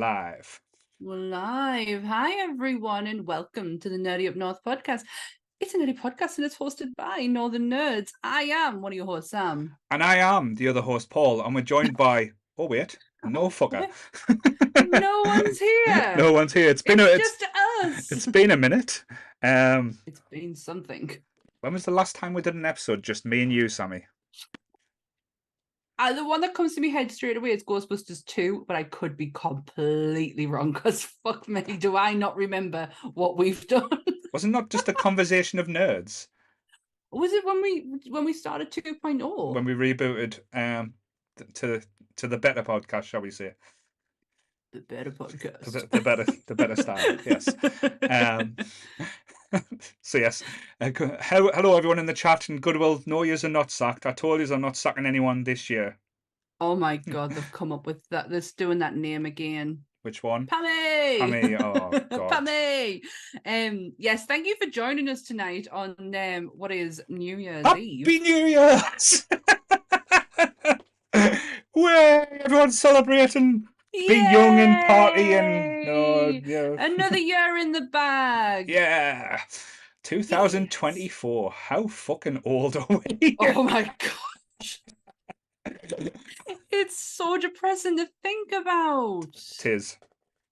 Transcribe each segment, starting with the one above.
live. We're live. Hi, everyone, and welcome to the Nerdy Up North podcast. It's a nerdy podcast and it's hosted by Northern Nerds. I am one of your hosts, Sam. And I am the other host, Paul, and we're joined by. Oh wait, no fucker. No one's here. no one's here. It's been it's a it's, just us. it's been a minute. Um, it's been something. when was the last time we did an episode? Just me and you, Sammie. Uh, the one that comes to my head straight away is Ghostbusters 2, but I could be completely wrong because fuck me, do I not remember what we've done? Wasn't that just a conversation of nerds Was it when we when we started 2.0? when we rebooted um to to the better podcast, shall we say? the better podcast. The, the better the better style. Yes. Um, so yes, uh, hello, everyone in the chat and goodwill. No, yous are not sacked. I told yous I'm not sacking anyone this year. Oh my god, they've come up with that. They're doing that name again. Which one? Pammy! Pammy, oh, God. Pammy! Um, yes, thank you for joining us tonight on um, what is New Year's Eve. Happy New Year's! Way everyone's celebrating, being young and party and oh, yeah, Another year in the bag. yeah. 2024. How fucking old are we? Oh my gosh. It's so depressing to think about. Tis.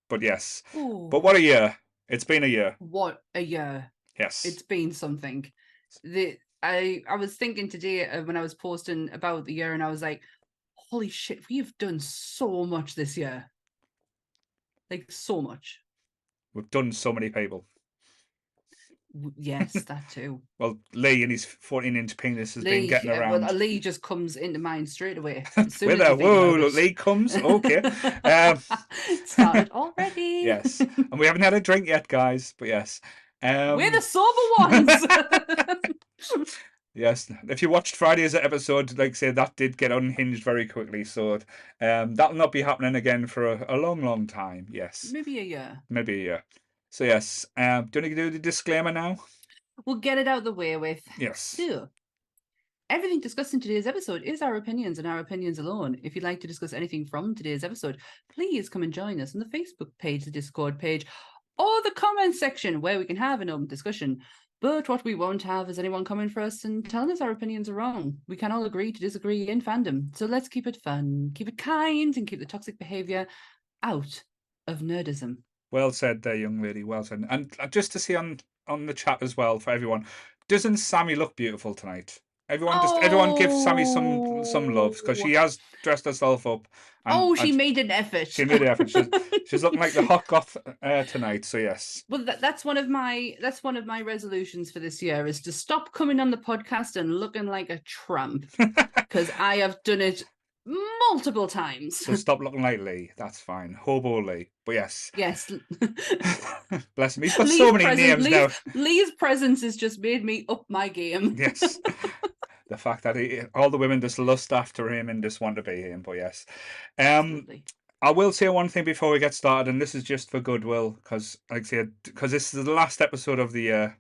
But yes. Ooh, But what a year. It's been a year. what a year. Yes. it's been something. The I I was thinking today uh, when I was posting about the year, and I was like, "Holy shit, we've done so much this year! Like so much." We've done so many people. Yes, that too. Well, Lee and his 14 inch penis has been getting yeah, around. well, Lee just comes into mind straight away. With a whoa, look. Lee comes. Okay. Um, Started already. yes. And we haven't had a drink yet, guys. But yes. Um, We're the sober ones. Yes, if you watched Friday's episode, like say, that did get unhinged very quickly. So um, that'll not be happening again for a, a long, long time. Yes, Maybe a year. maybe a year. So yes, um, do you want to do the disclaimer now? We'll get it out of the way with. Yes. So, everything discussed in today's episode is our opinions and our opinions alone. If you'd like to discuss anything from today's episode, please come and join us on the Facebook page, the Discord page, or the comment section where we can have an open discussion. But what we won't have is anyone coming for us and telling us our opinions are wrong. We can all agree to disagree in fandom. So let's keep it fun, keep it kind, and keep the toxic behavior out of nerdism. Well said, there, young lady. Well said. And uh, just to see on on the chat as well for everyone, doesn't Sammie look beautiful tonight? Everyone, just everyone give Sammie some some love because she has dressed herself up. and- oh, she made an effort. she made an effort. She's, she's looking like the hot goth uh, tonight. So yes. Well, that, that's one of my that's one of my resolutions for this year is to stop coming on the podcast and looking like a tramp because I have done it multiple times. So stop looking like Lee. That's fine. Hobo Lee. But yes. yes, Bless me. He's got so many present- names now. Lee's, Lee's presence has just made me up my game. Yes. the fact that he, all the women just lust after him and just want to be him. But yes. Um, Absolutely. I will say one thing before we get started, and this is just for goodwill, because like I said, because this is the last episode of the year,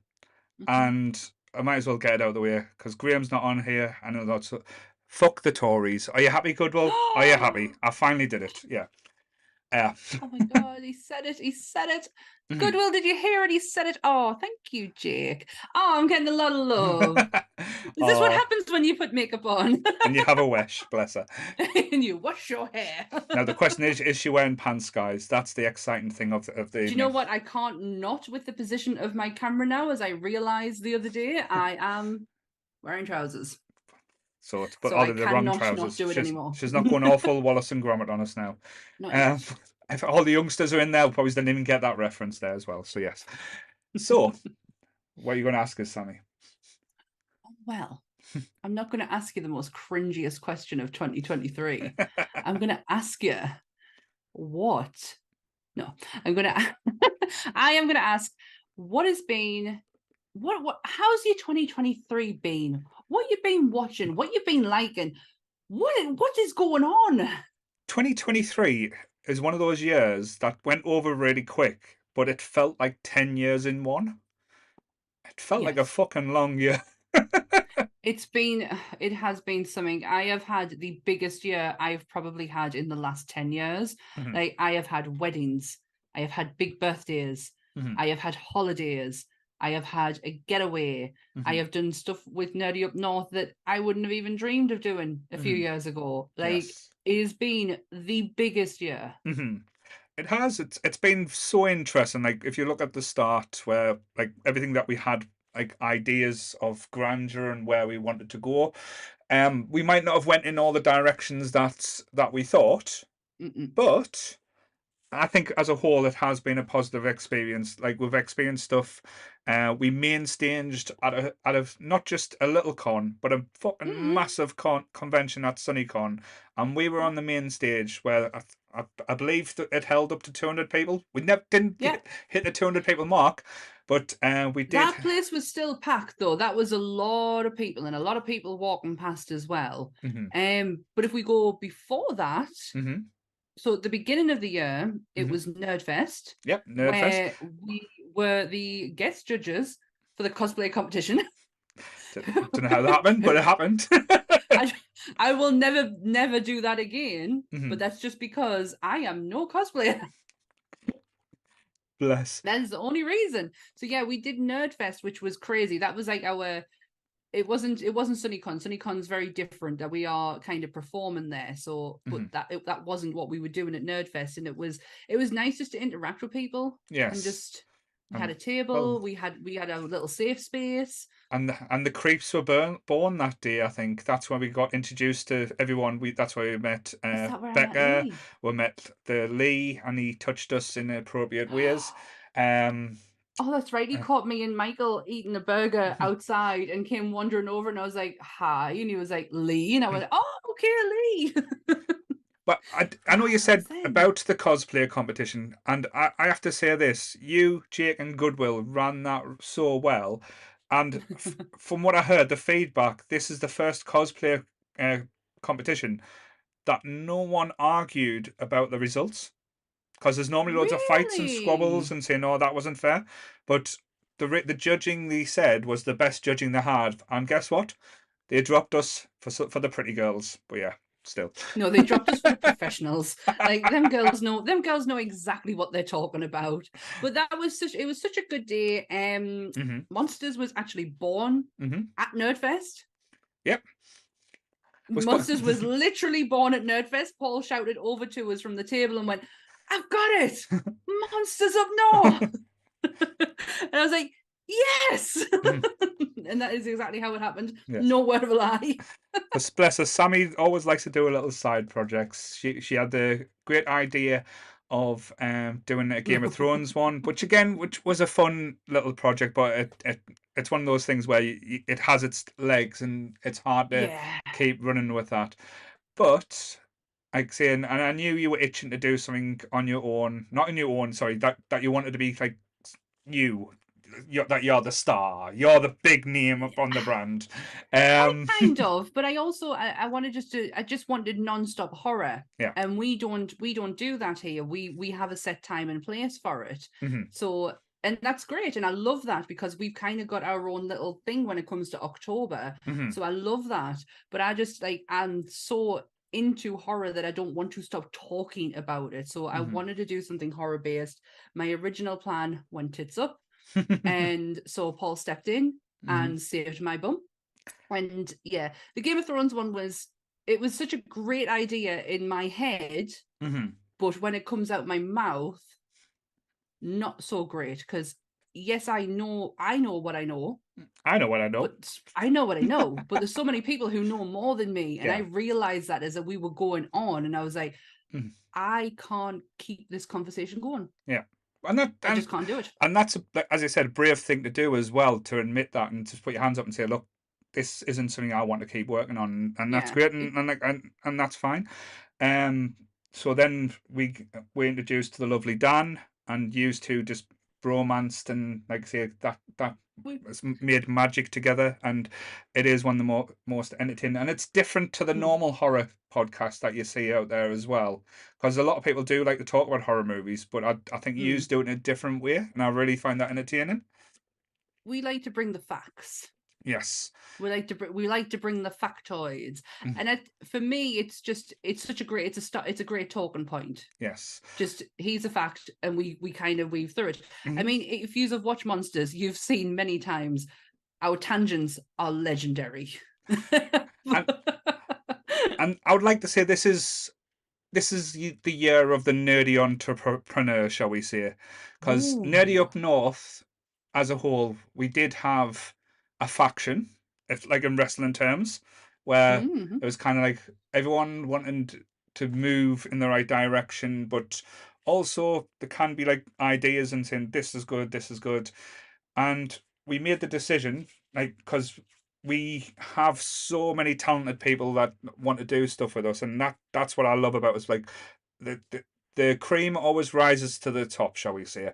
Mhm. and I might as well get it out of the way because Graham's not on here, and that's fuck the Tories. Are you happy, Goodwill? Are you happy? I finally did it. Yeah. Uh, oh my god, he said it. He said it. Mhm. Goodwill, did you hear it? He said it. Oh, thank you, Jake. Oh, I'm getting a lot of love. Is this what happens when you put makeup on and you have a wish, bless her. and you wash your hair? Now the question is: Is she wearing pants, guys? That's the exciting thing of the, of the. Do you know what? I can't not with the position of my camera now, as I realized the other day, I am wearing trousers. So it's but so of the wrong trousers. do it she's, anymore. she's not going all full Wallace and Gromit on us now. Um, if all the youngsters are in there, probably didn't even get that reference there as well. So yes. So, what are you going to ask us, Sammie? well, I'm not going to ask you the most cringiest question of 2023. I'm going to ask you what? No, I'm going to. I am going to ask what has been. What what? How's your 2023 been? What you've been watching? What you've been liking? What what is going on? 2023 is one of those years that went over really quick, but it felt like 10 years in one. It felt like a fucking long year. It's been, it has been something. I have had the biggest year I've probably had in the last 10 years. Mhm. Like, I have had weddings, I have had big birthdays, Mhm. I have had holidays, I have had a getaway, I Mhm. have done stuff with Nerdy Up North that I wouldn't have even dreamed of doing a few Mhm. years ago. Like, Yes. it has been the biggest year. Mhm. It has. It's it's been so interesting. Like if you look at the start, where like everything that we had, like ideas of grandeur and where we wanted to go, um, we might not have went in all the directions that that we thought, Mm-mm. but I think as a whole, it has been a positive experience. Like we've experienced stuff. Uh, we main staged at a at a not just a little con, but a fucking Mhm. massive con convention at SunnyCon, and we were on the main stage where I, I, I believe that it held up to two hundred people. We never didn't Yeah. hit, hit the two hundred people mark, but uh, we did. That place was still packed though. That was a lot of people and a lot of people walking past as well. Mhm, Um, but if we go before that, mhm. so at the beginning of the year, it Mhm. was Nerdfest, Yep, Nerdfest. where we were the guest judges for the cosplay competition. Don't know how that happened, but it happened. I, I will never, never do that again. Mhm. But that's just because I am no cosplayer. Bless. That is the only reason. So yeah, we did Nerdfest, which was crazy. That was like our. It wasn't. It wasn't SunnyCon. SunnyCon's very different. That we are kind of performing there. So, but Mhm. that it, that wasn't what we were doing at Nerdfest, and it was it was nice just to interact with people Yes. and just we And- had a table. we had we had a little safe space. and the, and the creeps were born, born that day. I think that's when we got introduced to everyone. We that's where we met uh, that where I met Becca. Lee? We met the Lee, and he touched us in appropriate ways. Um, Oh, that's right. He Uh, caught me and Michael eating a burger outside and came wandering over, and I was like, "Hi," and he was like, "Lee," and I was like, "Oh, okay, Lee." but I, I know you said about the cosplay competition, and I, I have to say this: you, Jake, and Goodwill ran that so well. And f- from what I heard, the feedback, this is the first cosplay uh, competition that no one argued about the results. Because there's normally loads of fights and squabbles and saying, "Oh, that wasn't fair," but the the judging they said was the best judging they had, and guess what? They dropped us for for the pretty girls. But yeah, still. No, they dropped us for professionals. Like them girls know them girls know exactly what they're talking about. But that was such it was such a good day. Um hmm Monsters was actually born hmm at Nerdfest. Yep. Was Monsters was literally born at Nerdfest. Paul shouted over to us from the table and went, I've got it! Monsters up north! and I was like, Yes! and that is exactly how it happened. Yes. No word of a lie. Bless her, Sammie always likes to do a little side projects. She she had the great idea of um doing a Game of Thrones one, which again, which was a fun little project, but it, it it's one of those things where you- it has its legs and it's hard to Yeah. keep running with that. But like saying, and I knew you were itching to do something on your own, not on your own, sorry, that that you wanted to be like you. You're, that you're the star, you're the big name on the brand. Um, kind of but i also i, I wanted just to i just wanted non-stop horror Yeah. and we don't we don't do that here we we have a set time and place for it Mhm. so and that's great and i love that because we've kind of got our own little thing when it comes to october mhm. so i love that but i just like i'm so into horror that i don't want to stop talking about it so i Mhm. wanted to do something horror based my original plan went tits up and so paul stepped in Mhm. and saved my bum. And yeah, the Game of Thrones one was it was such a great idea in my head, Mhm. but when it comes out my mouth, not so great. Because yes, I know I know what I know, I know what I know. but I know what I know. but there's so many people who know more than me, and I realized that as we were going on, and I was like, Mhm. I can't keep this conversation going. And that I and, just can't do it. and that's a, as I said, a brave thing to do as well to admit that and to put your hands up and say, look, this isn't something I want to keep working on, and that's Yeah, great, and and, and and that's fine. Um, so then we were introduced to the lovely Dan, and used to just bromanced and like I say that that We- made magic together, and it is one of the more most entertaining, and it's different to the Mm. normal horror podcast that you see out there as well, because a lot of people do like to talk about horror movies, but I I think Mm. you do it in a different way, and I really find that entertaining. We like to bring the facts. Yes. We like to br- we like to bring the factoids, Mm. and it, for me, it's just it's such a great it's a st- it's a great talking point. Yes. Just he's a fact, and we we kind of weave through it. I Mhm. mean, if you have watched Monsters, you've seen many times our tangents are legendary. And and I would like to say this is this is the year of the nerdy entrepreneur, shall we say? Because nerdy up north, as a whole, we did have a faction, if like in wrestling terms, where Mhm. it was kind of like everyone wanting to move in the right direction, but also there can be like ideas and saying this is good, this is good, and we made the decision like because we have so many talented people that want to do stuff with us, and that that's what I love about us. Like the the, the cream always rises to the top, shall we say?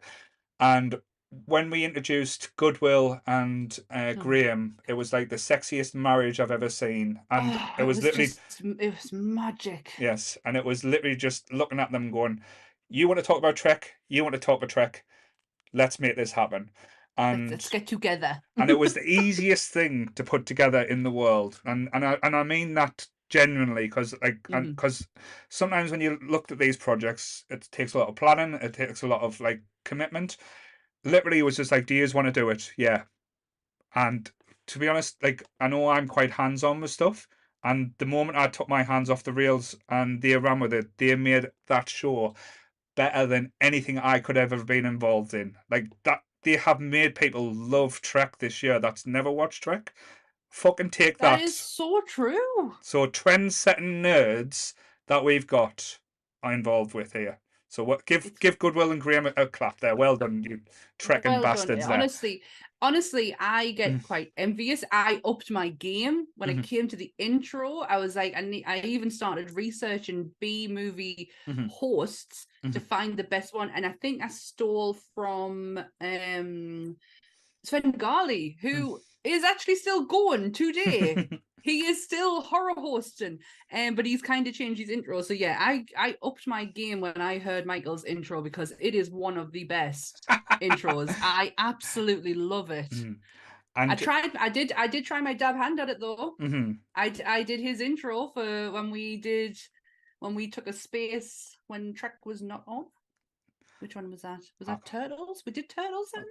And when we introduced Goodwill and uh, Oh. Graham, it was like the sexiest marriage I've ever seen, and Oh, it was literally just, it was magic. yes, and it was literally just looking at them going, "You want to talk about Trek? You want to talk about Trek? Let's make this happen." Let's, And let's get together. and it was the easiest thing to put together in the world, and and I and I mean that genuinely because like because sometimes when you look at these projects, it takes a lot of planning, it takes a lot of like commitment. Literally, it was just like, "Do you want to do it?" Yeah, and to be honest, like I know I'm quite hands on with stuff, and the moment I took my hands off the rails and they ran with it, they made that show better than anything I could ever have been involved in. Like that, they have made people love Trek this year. That's never watched Trek. Fucking take that. That is so true. So trend-setting nerds that we've got are involved with here. So what? Give give Goodwill and Graham a, a clap there. Well done, you trekking Well done. bastards there. Honestly, honestly, I get Mm. quite envious. I upped my game when Mhm. it came to the intro. I was like, I need, I even started researching B movie Mhm. hosts to Mhm. find the best one, and I think I stole from um Svengoolie, who is actually still going today. he is still horror hosting, um, but he's kind of changed his intro. So yeah, I I upped my game when I heard Michael's intro because it is one of the best intros. I absolutely love it. Mhm. And I tried. I did. I did try my dab hand at it though. mhm. I did his intro for when we did when we took a space when Trek was not on. Which one was that? Was that Turtles? We did Turtles that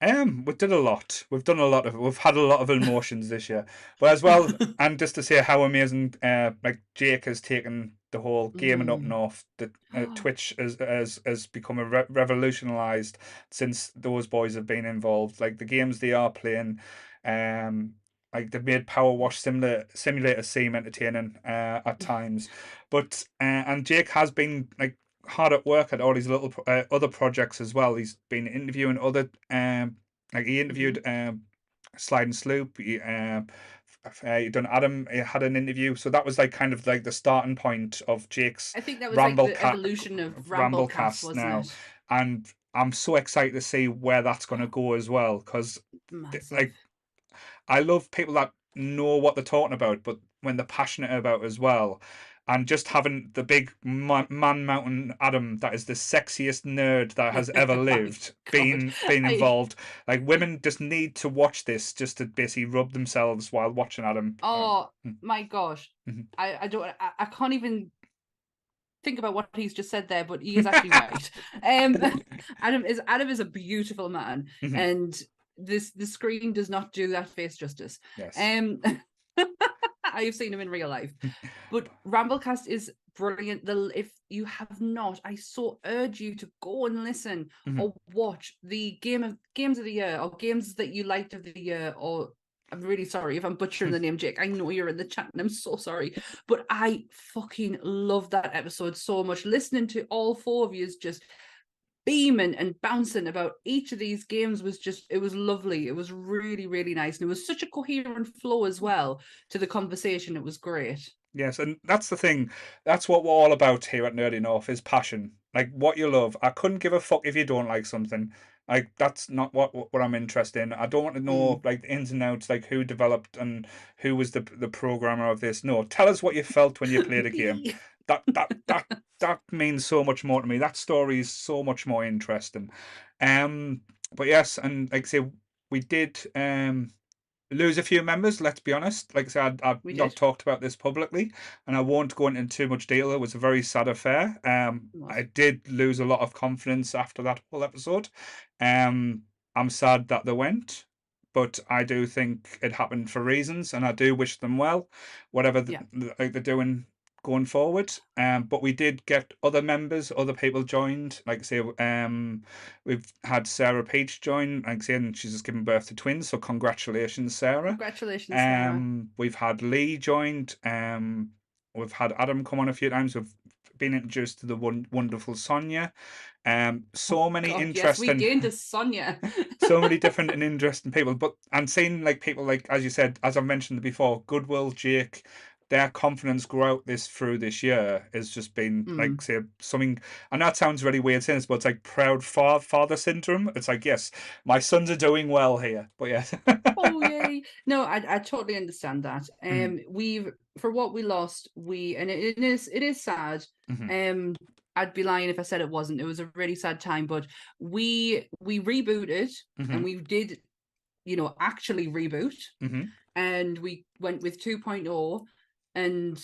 night. Um, we did a lot. We've done a lot of. We've had a lot of emotions this year, but as well, and just to say how amazing, uh, like Jake has taken the whole gaming up Mm. north. The uh, Twitch has has has become a re- revolutionized since those boys have been involved. Like the games they are playing, um, like they've made Power Wash Simulator Simulator seem entertaining uh, at times, but uh, and Jake has been like hard at work at all these little uh, other projects as well. He's been interviewing other um like he interviewed um Slide and Sloop. He, um, uh, he done Adam. He had an interview, so that was like kind of like the starting point of Jake's I think that was like the evolution of Ramblecast Ramblecast, wasn't now. it? and I'm so excited to see where that's going to go as well because like I love people that know what they're talking about, but when they're passionate about as well. And just having the big man, man mountain Adam that is the sexiest nerd that has ever lived God. being being I- involved. Like women just need to watch this just to basically rub themselves while watching Adam. Uh, Oh mm. my gosh. Mhm. I, I don't I, I can't even think about what he's just said there, but he is actually right. Um Adam is Adam is a beautiful man Mhm. and this the screen does not do that face justice. yes. Um I've seen him in real life. But Ramblecast is brilliant. The if you have not, I so urge you to go and listen Mhm. or watch the game of games of the year or games that you liked of the year or I'm really sorry if I'm butchering the name, Jake. I know you're in the chat and I'm so sorry. But I fucking love that episode so much. Listening to all four of you is just beaming and bouncing about each of these games was just it was lovely. It was really, really nice. And it was such a coherent flow as well to the conversation. It was great. Yes, and that's the thing. That's what we're all about here at Nerdy North is passion. Like what you love. I couldn't give a fuck if you don't like something. Like that's not what what I'm interested in. I don't want to know mm. like the ins and outs, like who developed and who was the the programmer of this. No, tell us what you felt when you played a game. That that that that means so much more to me. That story is so much more interesting. Um, but yes, and like I say, we did um lose a few members. Let's be honest. Like I said, I've not did. talked about this publicly, and I won't go into too much detail. It was a very sad affair. Um, I did lose a lot of confidence after that whole episode. Um, I'm sad that they went, but I do think it happened for reasons, and I do wish them well, whatever th- Yeah. th- like they're doing going forward. Um, but we did get other members, other people joined. Like I say, um, we've had Sarah Page join. Like I say, and she's just given birth to twins. So congratulations, Sarah. Congratulations, Sarah. Um, we've had Lee joined. Um, we've had Adam come on a few times. We've been introduced to the one wonderful Sonia. Um, so many God, yes, interesting we gained a Sonia. so many different and interesting people. But and seeing like people like as you said, as I mentioned before, Goodwill, Jake, their confidence grow out this through this year has just been Mm. like say something. And that sounds really weird this, but it's like proud fa- father syndrome. It's like yes, my sons are doing well here. But yes, oh yay! No, I I totally understand that. Um, Mm. we've for what we lost, we and it, it is it is sad. Mhm. Um, I'd be lying if I said it wasn't. It was a really sad time, but we we rebooted Mhm. and we did, you know, actually reboot, Mhm. and we went with 2.0, and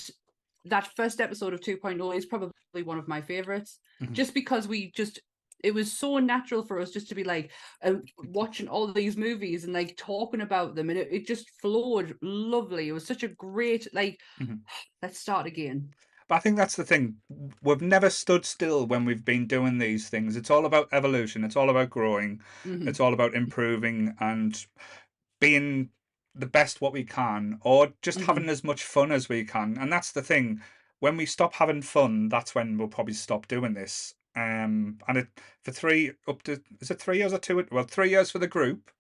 that first episode of 2.0 is probably one of my favorites, Mhm. just because we just it was so natural for us just to be like um, watching all these movies and like talking about them and it, it just flowed lovely it was such a great like Mhm. let's start again But I think that's the thing. We've never stood still when we've been doing these things. It's all about evolution. It's all about growing. Mhm. It's all about improving and being the best what we can, or just Mhm. having as much fun as we can. And that's the thing. When we stop having fun, that's when we'll probably stop doing this. Um, and it for three up to is it three years or two? Well, three years for the group.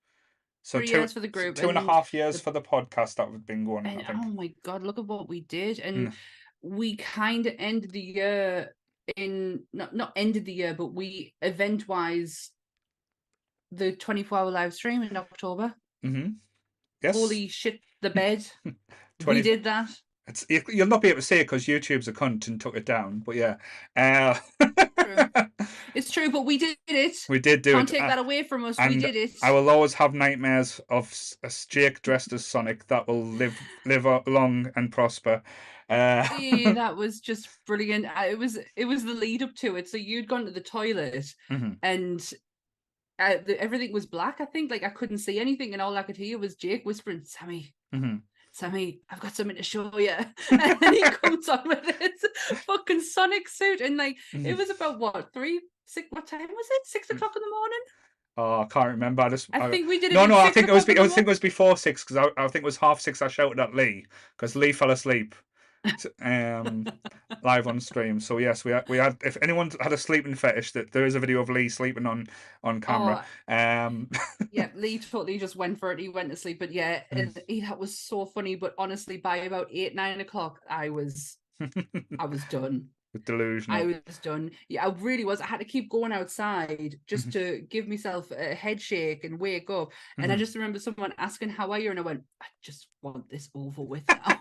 So Three two, years for the group two and a half years the- for the podcast that we've been going. and oh my god look at what we did and Mm. we kind of ended the year in not not ended the year but we event wise the 24 hour live stream in october Mm-hmm. Yes. holy shit the bed 20 we did that It's you- you'll not be able to say it because YouTube's a cunt and took it down. But yeah, uh, it's true but we did it we did do it. can't take Uh, that away from us we did it I will always have nightmares of a Jake dressed as Sonic that will live live long and prosper. Uh, that was just brilliant. It was it was the lead up to it. So you'd gone to the toilet mhm, and uh, the, everything was black. I think like I couldn't see anything, and all I could hear was Jake whispering, "Sammie, mhm. Sammie, I've got something to show you." and then he comes on with his fucking Sonic suit, and like Mhm. it was about what three, six? What time was it? Six Mm. o'clock in the morning. Oh, I can't remember. I just I I- think we did it. no, no. I think it was. Be, I think it was before six because I, I think it was half six. I shouted at Lee because Lee fell asleep. Um, live on stream. So yes, we had, we had. If anyone had a sleeping fetish, that there is a video of Lee sleeping on on camera. Um, yeah, Lee totally just went for it. He went to sleep, but yeah, Mm. and he, that was so funny. But honestly, by about eight nine o'clock, I was I was done. delusional. I was done. Yeah, I really was. I had to keep going outside just Mhm. to give myself a head shake and wake up. And I Mhm. just remember someone asking, "How are you?" And I went, "I just want this over with now."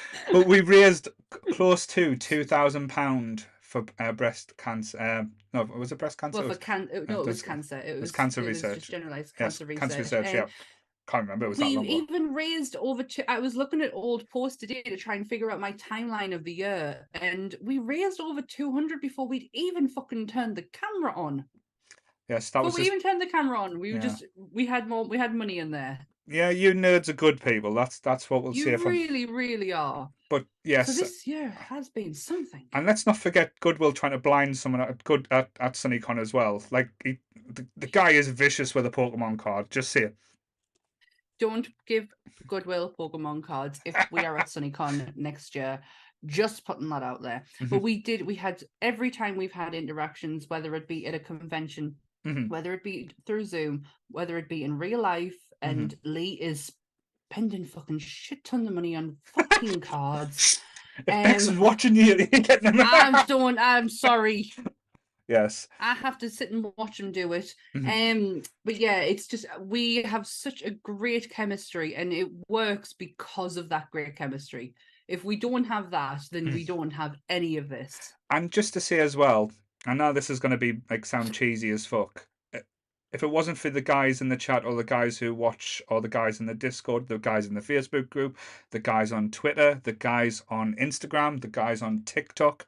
but we raised close to two thousand pound for uh, breast cancer. Um, no, was it breast cancer? well, for was- can uh, no, it was there's- cancer. It was cancer it was research. just generalized yes, cancer research. cancer research. Um, yeah, can't remember. It was we even raised over to i was looking at old posts today to try and figure out my timeline of the year and we raised over 200 before we'd even fucking turned the camera on Yes, that before was we just, even turned the camera on we Yeah. just we had more we had money in there yeah. You nerds are good people. That's that's what we'll see. you say from. really really are But so yes, this year has been something and let's not forget Goodwill trying to blind someone at good at at SunnyCon as well. Like he, the, the guy is vicious with a Pokemon card. Just say it. don't give goodwill pokemon cards if we are at sunnycon next year just putting that out there but Mhm. we did we had every time we've had interactions whether it be at a convention Mhm. whether it be through zoom whether it be in real life Mm-hmm. and lee is spending fucking shit ton of money on fucking cards Bex is Um, watching you, you're getting him. i'm doing i'm sorry yes. i have to sit and watch him do it Mhm. um but yeah it's just we have such a great chemistry and it works because of that great chemistry if we don't have that then Mm. we don't have any of this And just to say as well, I know this is going to be like sound cheesy as fuck. If it wasn't for the guys in the chat or the guys who watch or the guys in the Discord, the guys in the Facebook group, the guys on Twitter, the guys on Instagram, the guys on TikTok,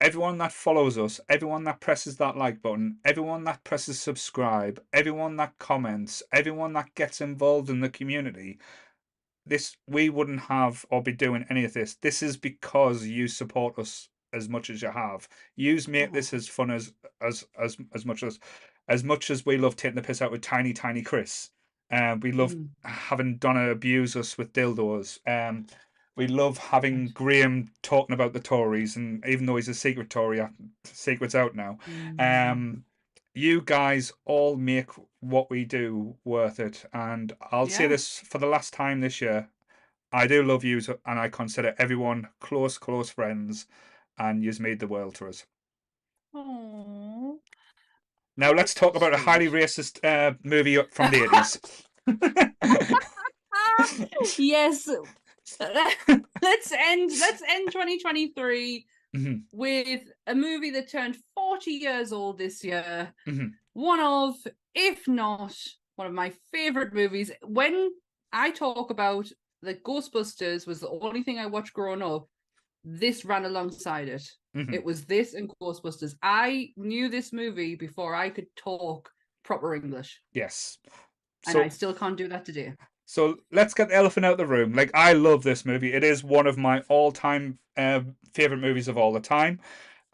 everyone that follows us, everyone that presses that like button, everyone that presses subscribe, everyone that comments, everyone that gets involved in the community, this we wouldn't have or be doing any of this. This is because you support us as much as you have. Yous make Oh. this as fun as as as as much as as much as we love taking the piss out with tiny tiny Chris. Um, we love Mm. having Donna abuse us with dildos. Um, we love having Graham talking about the Tories, and even though he's a secret Tory, uh, secret's out now. Mm. Um, you guys all make what we do worth it, and I'll say this for the last time this year. I do love you, and I consider everyone close, close friends, and you've made the world to us. Aw. Now let's talk about a highly racist uh, movie from the eighties. Yes. let's end let's end 2023 Mhm. with a movie that turned 40 years old this year. Mhm. One of, if not one of my favorite movies. When I talk about the Ghostbusters was the only thing I watched growing up, this ran alongside it. Mhm. It was this and Ghostbusters. I knew this movie before I could talk proper English. Yes. And I still can't do that today. So let's get the elephant out of the room. Like I love this movie. It is one of my all-time uh, favorite movies of all the time.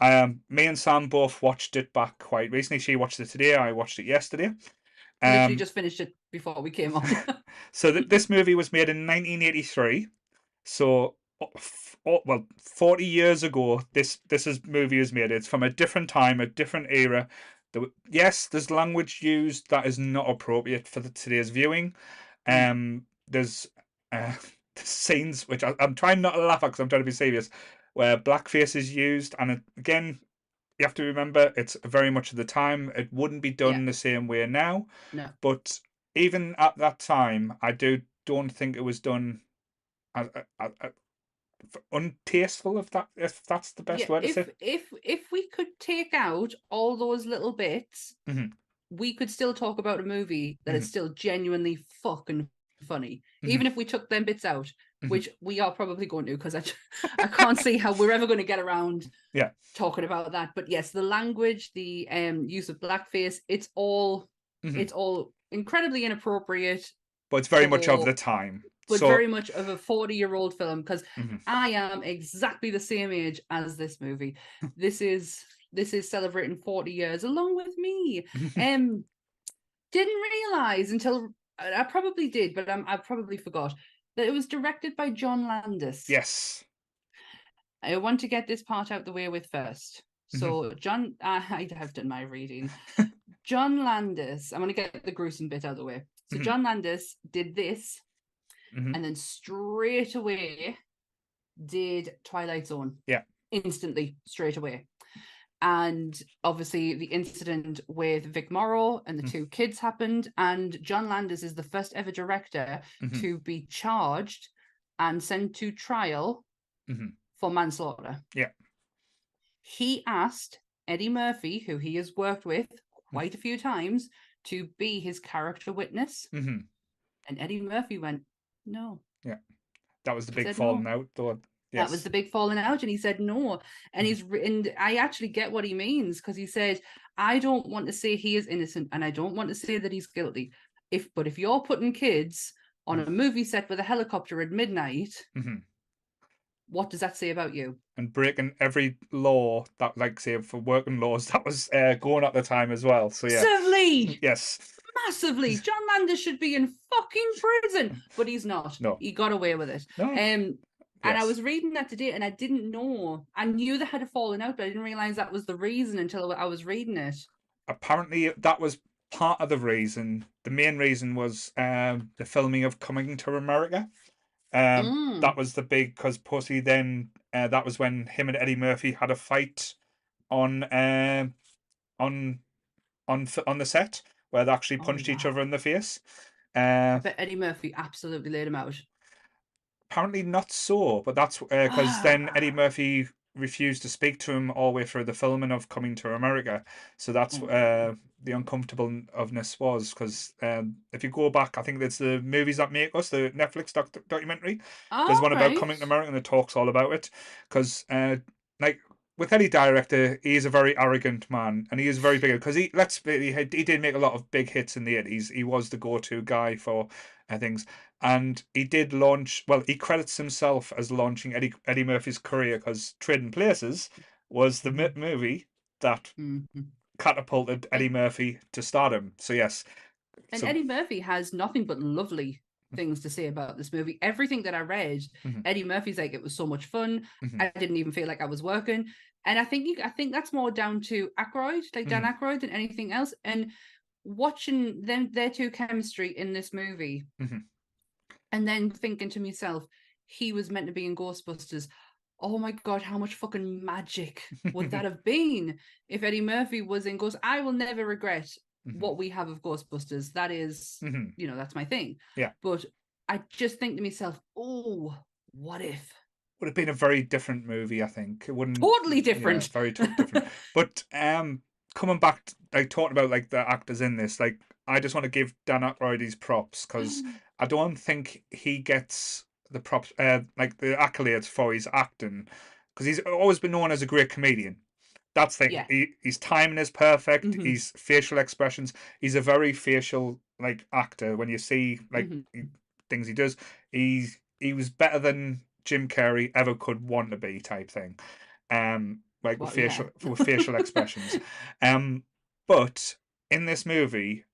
Um, me and Sam both watched it back quite recently. She watched it today. I watched it yesterday. Literally Um, just finished it before we came on. so th- this movie was made in 1983. So, oh, well, 40 years ago, this this is movie was made. It's from a different time, a different era. There, w- yes, there's language used that is not appropriate for the, today's viewing. Mm. Um, there's uh, scenes which I, I'm trying not to laugh at because I'm trying to be serious, where blackface is used, and it, again, you have to remember it's very much of the time. It wouldn't be done Yeah. the same way now. No. But even at that time, I do don't think it was done as, as, as untasteful. If that if that's the best Yeah, word to if say. if if we could take out all those little bits, Mhm. we could still talk about a movie that is Mhm. still genuinely fucking funny. Mhm. Even if we took them bits out, Mhm. which we are probably going to, because I I can't see how we're ever going to get around Yeah. talking about that. But yes, the language, the um use of blackface, it's all Mhm. it's all incredibly inappropriate, But it's very much of the time. But so very much of a 40 year old film because Mhm. I am exactly the same age as this movie. this is this is celebrating 40 years along with me. Um didn't realize until I probably did, but um, I probably forgot that it was directed by John Landis. yes. I want to get this part out the way with first. So John, I have done my reading. John Landis. I'm going to get the gruesome bit out of the way. So Mhm. John Landis did this, Mhm. and then straight away did Twilight Zone. Yeah. Instantly, straight away. And obviously, the incident with Vic Morrow and the Mm. two kids happened. And John Landis is the first ever director Mhm. to be charged and sent to trial Mhm. for manslaughter. Yeah. He asked Eddie Murphy, who he has worked with Mm. quite a few times, to be his character witness. Mhm. And Eddie Murphy went, No. Yeah. That was the big falling no. out. Though. That was the big falling out. And he said no. And Mhm. he's written, I actually get what he means because he said, I don't want to say he is innocent and I don't want to say that he's guilty. If but if you're putting kids on a movie set with a helicopter at midnight, Mhm. what does that say about you? and breaking every law that, like, say, for working laws that was uh, going at the time as well. So yeah, Certainly, yes, massively. John Landis should be in fucking prison, but he's not. No. He got away with it. no, Um, and I was reading that today, and I didn't know. I knew they had a falling out, but I didn't realize that was the reason until I was reading it. apparently that was part of the reason. The main reason was um, the filming of Coming to America. Um, Mm. That was the big because Pussy then uh, that was when him and Eddie Murphy had a fight on um on on on the set where they actually Oh, punched each other in the face. Uh, But Eddie Murphy absolutely laid him out. apparently not so, but that's because then Eddie. Murphy refused to speak to him all the way through the filming of Coming to America. So that's Oh. uh, the uncomfortableness was because um, if you go back, I think it's the movies that make us the Netflix doc- documentary. There's one about coming to America and it talks all about it. Because, uh, like, with any director, he is a very arrogant man and he is very big. Because he, let's be, he, he did make a lot of big hits in the 80s. He was the go to guy for uh, things. And he did launch, well, he credits himself as launching Eddie, Eddie Murphy's career because Trading Places was the mi- movie that Mhm. catapulted Eddie Murphy to stardom. So, yes. And So- Eddie Murphy has nothing but lovely things to say about this movie. Everything that I read, Mhm. Eddie Murphy's like, it was so much fun. Mhm. I didn't even feel like I was working. And I think you, I think that's more down to Aykroyd, like Dan Mm-hmm. Aykroyd, than anything else. And watching them, their two chemistry in this movie, Mhm. and then thinking to myself, he was meant to be in Ghostbusters. Oh my god, how much fucking magic would that have been if Eddie Murphy was in Ghost? I will never regret Mhm. what we have of Ghostbusters. That is, Mhm. you know, that's my thing. Yeah. But I just think to myself, oh, what if? would have been a very different movie. I think it wouldn't Totally yeah, different. very t- different. but um, coming back, to, like talking about like the actors in this, like I just want to give Dan Aykroyd his props because I don't think he gets the props, uh, like the accolades for his acting, because he's always been known as a great comedian. That's the thing. Yeah. He, his timing is perfect. Mhm. His facial expressions. He's a very facial like actor. When you see like Mhm. he- things he does, he's he was better than Jim Carrey ever could want to be, type thing. Um, like with Well, yeah. facial with facial expressions. Um, but in this movie,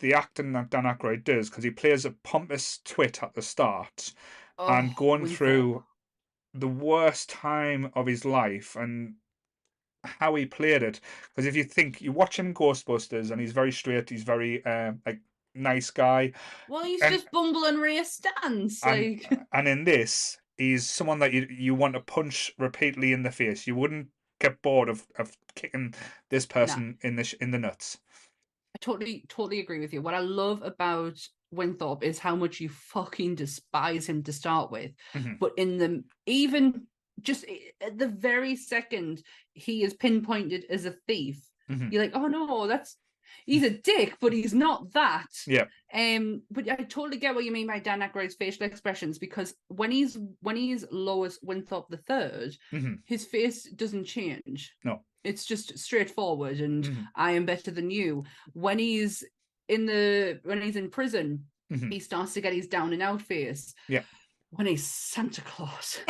the acting that Dan Aykroyd does, because he plays a pompous twit at the start, and Oh, going Winthorpe. through the worst time of his life and how he played it. Because if you think you watch him Ghostbusters and he's very straight, he's very uh, like nice guy, Well, he's and- just bumbling Ray Stantz. and Like, and in this, he's someone that you you want to punch repeatedly in the face. You wouldn't get bored of, of kicking this person in the sh- in the nuts. I totally, totally agree with you. What I love about Winthorpe is how much you fucking despise him to start with. Mhm. But in the even just at the very second he is pinpointed as a thief, Mhm. you're like, oh no, that's he's a dick, but he's not that. Yeah. Um, but I totally get what you mean by Dan Aykroyd's facial expressions because when he's when he's Lois Winthorpe the third, Mhm. his face doesn't change. No. It's just straightforward and Mhm. I am better than you. When he's in the when he's in prison, Mhm. he starts to get his down and out face. Yeah. When he's Santa Claus.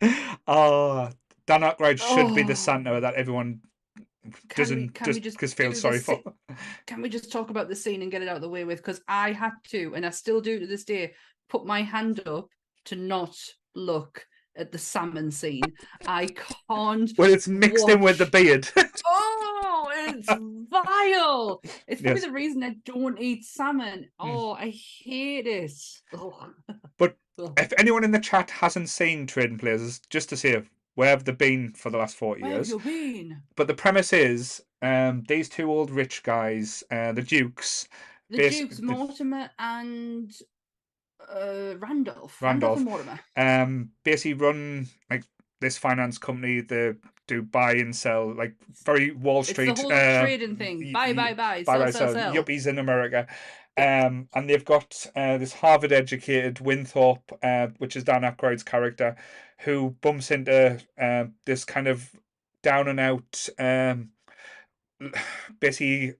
oh, Dan Aykroyd should be Oh. the Santa that everyone Can doesn't can we just just because do feel sorry for. Can we just talk about the scene and get it out of the way with? Because I had to, and I still do to this day, put my hand up to not look at the salmon scene. I can't. Well, it's mixed in with the beard. Oh, it's vile. It's probably Yes. the reason I don't eat salmon. Hmm. Oh, I hate it. Oh. But If anyone in the chat hasn't seen Trading Places, just to say where have they been for the last forty where have years? you been? But the premise is um, these two old rich guys, uh, the Dukes, The Dukes, Mortimer and uh, Randolph. Randolph. and Mortimer. um, basically run like this finance company. They do buy and sell, like very Wall Street. It's the whole uh, trading thing. Buy, buy, buy. buy, Sell, buy, sell, sell. yuppies in America. Um, and they've got uh, this Harvard educated Winthorpe, uh, which is Dan Aykroyd's character, who bumps into uh, this kind of down and out, um, basically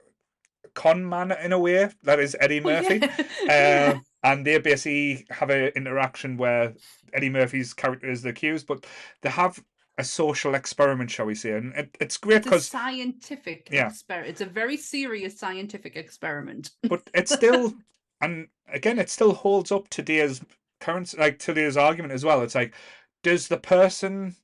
con man in a way. That is Eddie Oh, Murphy. yeah. Um, and they basically have an interaction where Eddie Murphy's character is the accused, but they have a social experiment, shall we say? And it, it's great it's because, scientific Yeah. experiment. It's a very serious scientific experiment. but it's still, and again, it still holds up today's current, like today's argument as well. It's like, does the person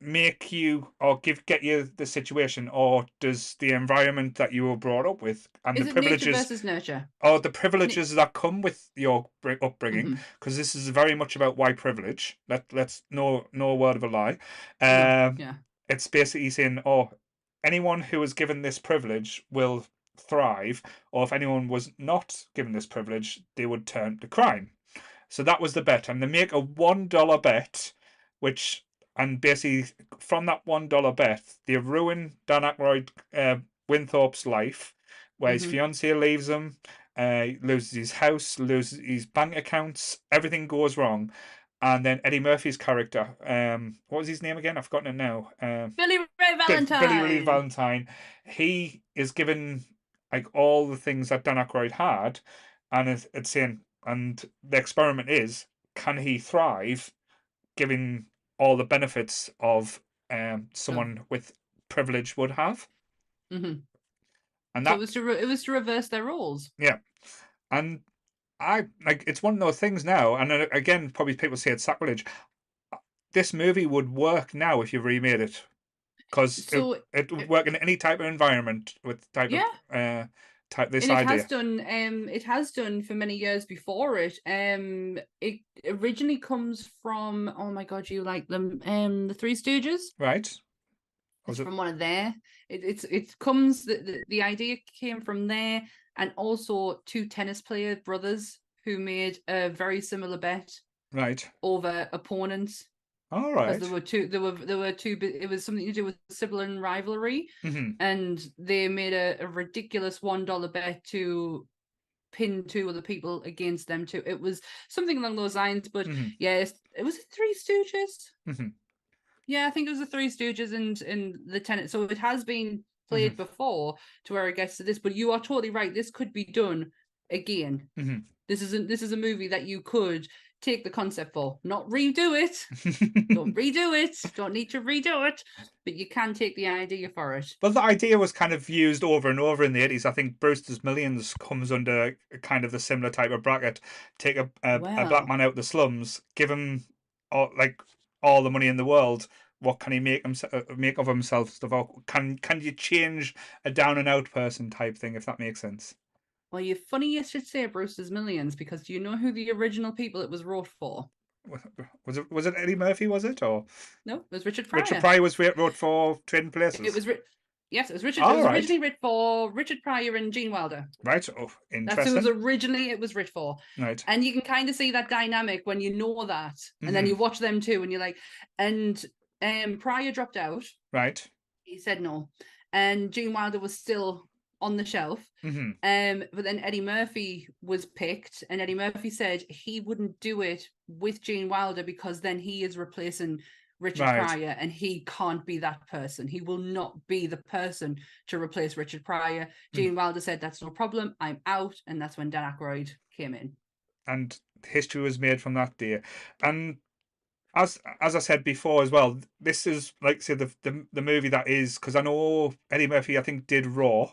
make you or give get you the situation, or does the environment that you were brought up with and Is the privileges, versus nurture? or the privileges that come with your br- upbringing? Because this is very much about white privilege. Let let's no no word of a lie. Um, yeah. it's basically saying, oh, anyone who was given this privilege will thrive, or if anyone was not given this privilege, they would turn to crime. So that was the bet, and they make a one dollar bet, which and basically from that one dollar bet, they've ruined Dan Aykroyd, uh, Winthorpe's life, where his Mhm. fiancée leaves him, uh, loses his house, loses his bank accounts, everything goes wrong. And then Eddie Murphy's character, um, what was his name again? I've forgotten it now. Um, Billy Ray Valentine. Billy Ray Valentine. He is given like all the things that Dan Aykroyd had, and it's, it's saying, and the experiment is, can he thrive, given all the benefits of um someone with privilege would have, Mhm. and So that it was to re- it was to reverse their roles. Yeah, and I like it's one of those things now, and again, probably people say it's sacrilege. This movie would work now if you remade it, because So it, it would work in any type of environment with type yeah, of uh type this and it idea. has done. Um, it has done for many years before it. Um, it originally comes from. Oh my god, you like them? Um, the Three Stooges. Right? It's it from one of there. It, it's it comes the, the the idea came from there, and also two tennis player brothers who made a very similar bet right? over opponents All because there were two there were there were two it was something to do with sibling rivalry hmm and they made a, a ridiculous one dollar bet to pin two other people against them too. It was something along those lines but hmm yes it was three stooges. Hmm yeah i think it was the three stooges and and the tenant. So it has been played before to where it gets to this but you are totally right. This could be done again. Mhm. this isn't this is a movie that you could take the concept for not redo it don't redo it don't need to redo it but you can take the idea for it Well, the idea was kind of used over and over in the 80s. I think Brewster's Millions comes under kind of the similar type of bracket. Take a, a, a black man out of the slums, give him all, like all the money in the world. What can he make himself uh, make of himself? Stuff. Can can you change a down and out person type thing? If that makes sense. Well you're funny you should say Brewster's millions because do you know who the original people it was wrote for Was it was it Eddie Murphy? Was it or no it was richard pryor Richard Pryor was wrote for Trading Places? it was yes it was richard it was right. originally written for richard pryor and gene wilder right. Oh, interesting. that's who was originally it was written for Right. and you can kind of see that dynamic when you know that and then Mhm. you watch them too and you're like and um pryor dropped out Right. he said no and gene wilder was still on the shelf hmm Um, but then Eddie Murphy was picked, and Eddie Murphy said he wouldn't do it with Gene Wilder because then he is replacing Richard Right. Pryor, and he can't be that person. He will not be the person to replace Richard Pryor. Gene Wilder said, "That's no problem. I'm out," and that's when Dan Aykroyd came in. and history was made from that day. And as as I said before as well, this is like say the the, the movie that is because I know Eddie Murphy I think did Raw.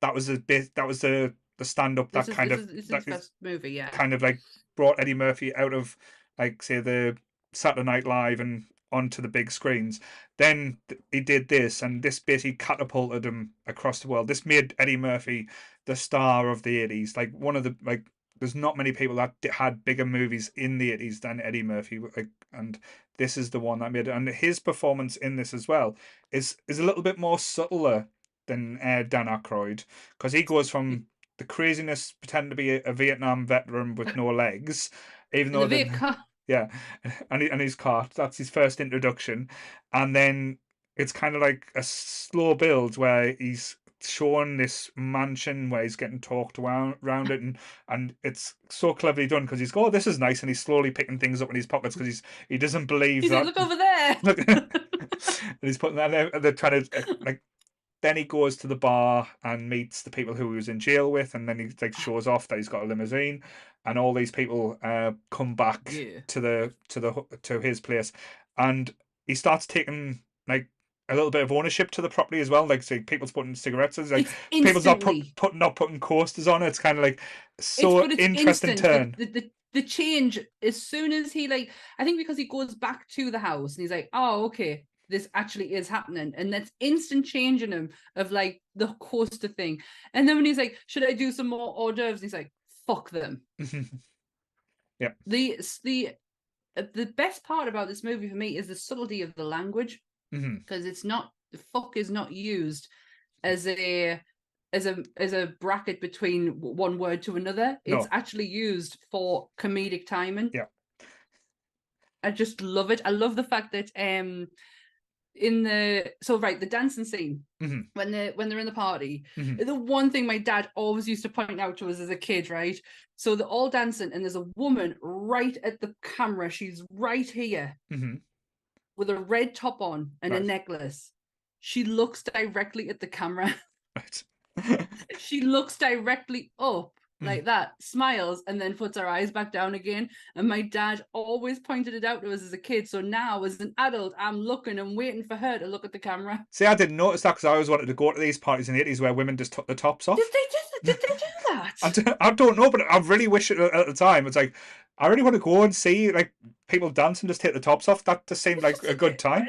That was a bit that was the the stand up that This kind of is, this is his is movie, yeah. kind of like brought Eddie Murphy out of like say the Saturday Night Live and onto the big screens. Then he did this, and this basically catapulted him across the world. This made Eddie Murphy the star of the eighties. Like one of the like, there's not many people that had bigger movies in the eighties than Eddie Murphy. Like, and this is the one that made it. And his performance in this as well is is a little bit more subtler than uh, Dan Aykroyd because he goes from the craziness pretending to be a, a Vietnam veteran with no legs, even though the the, Viet yeah, and he- and his cart. That's his first introduction, and then it's kind of like a slow build where he's shown this mansion where he's getting talked around, around it, and and it's so cleverly done because he's go, oh, this is nice, and he's slowly picking things up in his pockets because he's he doesn't believe He that. said, "Look over there." Look, and he's putting that there, and they're trying to like. Then he goes to the bar and meets the people who he was in jail with, and then he like shows off that he's got a limousine, and all these people uh, come back Yeah. to the to the to his place, and he starts taking like a little bit of ownership to the property as well. Like, say, people's putting cigarettes, it's like It's people's not put, putting not putting coasters on. it. It's kind of like so but it's interesting instant. turn. The, the, the, the change as soon as he like I think because he goes back to the house and he's like, oh okay, this actually is happening, and that's instant change in him of like the coaster thing. And then when he's like, should I do some more hors d'oeuvres? He's like, fuck them. Yeah. The the uh, the best part about this movie for me is the subtlety of the language because it's not the fuck is not used as a as a as a bracket between one word to another. It's No. actually used for comedic timing. Yeah. I just love it. I love the fact that um in the so right the dancing scene Mhm. when they're when they're in the party Mhm. the one thing my dad always used to point out to us as a kid right so they're all dancing and there's a woman right at the camera she's right here hmm with a red top on and a necklace she looks directly at the camera Right. she looks directly up. Like mm-hmm. that, smiles, and then puts her eyes back down again. And my dad always pointed it out to us as a kid. So now, as an adult, I'm looking and waiting for her to look at the camera. See, I didn't notice that because I always wanted to go to these parties in the 80s where women just took the tops off. Did they do? Did they do that? I don't, I don't know, but I really wish it at the time. It's like, I really want to go and see like people dance and just take the tops off. That just seemed like a good time.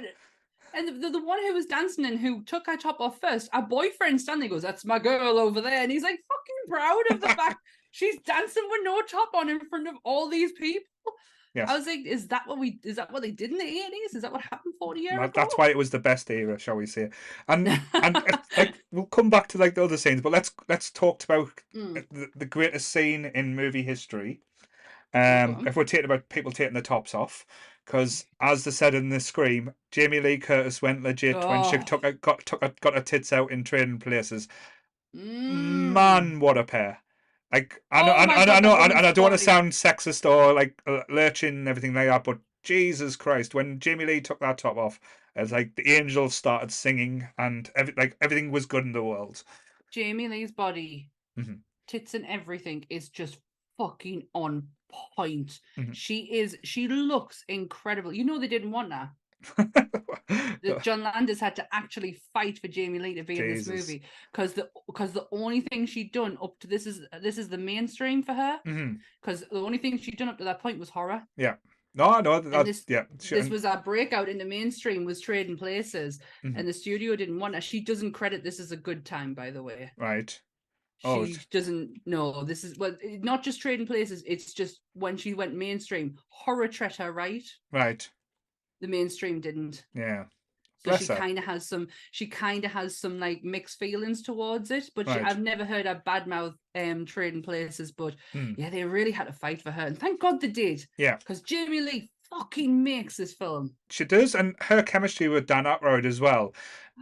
And the, the, the one who was dancing and who took her top off first, our boyfriend standing goes, "That's my girl over there," and he's like fucking proud of the fact she's dancing with no top on in front of all these people. Yes. I was like, "Is that what we? Is that what they did in the eighties? Is that what happened forty years That- ago?" That's why it was the best era, shall we say? And and uh, like we'll come back to like the other scenes, but let's let's talk about Mm, the, the greatest scene in movie history. Um, if we're talking about people taking the tops off, because as they said in the scream, Jamie Lee Curtis went legit when she Oh. took a, got took a, got her tits out in Trading Places. mm. Man, what a pair! Like I know, Oh I, my I, I know, and, I don't want to sound sexist or like lurching and everything like that, but Jesus Christ, when Jamie Lee took that top off, it's like the angels started singing and every, like everything was good in the world. Jamie Lee's body, Mhm. tits and everything is just fucking on point. Mhm. She is. She looks incredible. You know they didn't want her. that John Landis had to actually fight for Jamie Lee to be in this movie because the because the only thing she'd done up to this is this is the mainstream for her because the only thing she'd done up to that point was horror. Yeah. No, no, that, this- yeah, she- This was our breakout in the mainstream was trading places, Mhm. and the studio didn't want her. She doesn't credit this as a good time, by the way. right. Oh, She it's- doesn't know this is well, not just trading places. It's just when she went mainstream, horror her right. Right. The mainstream didn't. Yeah. So Bless she kind of has some. She kind of has some like mixed feelings towards it. But she, I've never heard her badmouth um trading places. But Hmm. yeah, they really had to fight for her, and thank God they did. Yeah. because Jamie Lee fucking makes this film. She does, and her chemistry with Dan Aykroyd as well.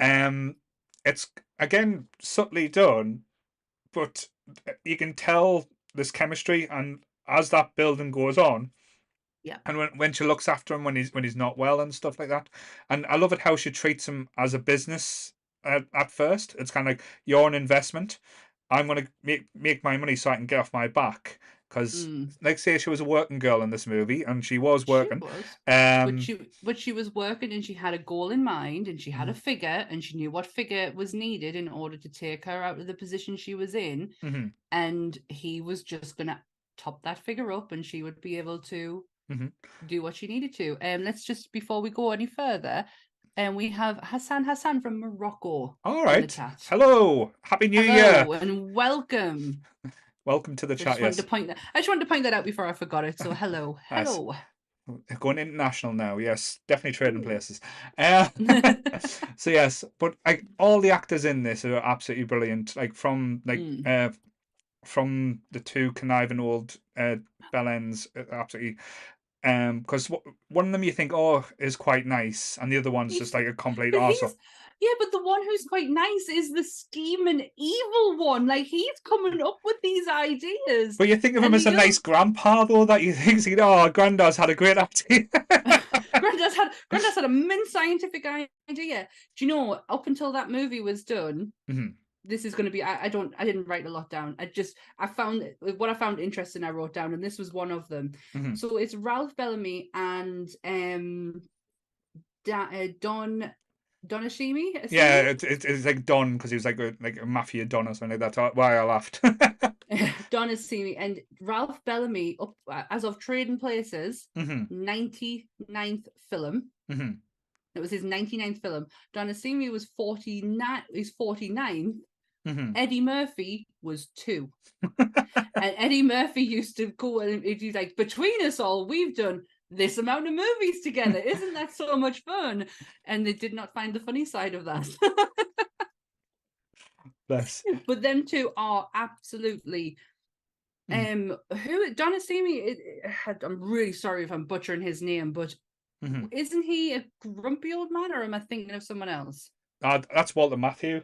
Um, it's again subtly done, but uh, you can tell this chemistry, and as that building goes on, Yeah. and when when she looks after him when he's when he's not well and stuff like that, and I love it how she treats him as a business at, at first. It's kind of like you're an investment. I'm gonna make make my money so I can get off my back. Because, Mm, like, say she was a working girl in this movie, and she was working she was. Um, but she but she was working and she had a goal in mind and she had a Mm-hmm. figure and she knew what figure was needed in order to take her out of the position she was in mhm. and he was just gonna top that figure up and she would be able to Mhm. do what she needed to um let's just before we go any further and we have Hassan Hassan from Morocco All right. Hello. Happy New Year. Hello and welcome. Welcome to the I chat. Yes. to point that I just wanted to point that out before I forgot it. So hello. Hello. Going international now. Yes. Definitely trading places. Uh, so yes, but like all the actors in this are absolutely brilliant. Like from like Mm. uh from the two conniving old uh bellends, uh, absolutely. Um, because one of them you think oh is quite nice, and the other one's just like a complete arsehole. Yeah, but the one who's quite nice is the scheming evil one. Like he's coming up with these ideas. But you think of him as a nice grandpa though, that you think, oh, granddad's had a great idea. Granddad's had Granddad's had a mint scientific idea. Do you know? Up until that movie was done, Mhm. this is going to be. I, I don't. I didn't write a lot down. I just. I found what I found interesting. I wrote down, and this was one of them. Mhm. So it's Ralph Bellamy and um, da, uh, Don Donashimi. Yeah, it's it's it's like Don because he was like a like a mafia Don or something like that. That's why I laughed. Don Assini and Ralph Bellamy up as of Trading Places, hmm 99th film. hmm It was his 99th film. Don Assini was 49, he's 49. hmm Eddie Murphy was two. and Eddie Murphy used to go and he's like, between us all, we've done this amount of movies together. Isn't that so much fun? And they did not find the funny side of that. Bless. but them two are absolutely Mhm. Um, who it had, I'm really sorry if I'm butchering his name, but Mhm. isn't he a grumpy old man, or am I thinking of someone else? Uh, that's Walter Matthau.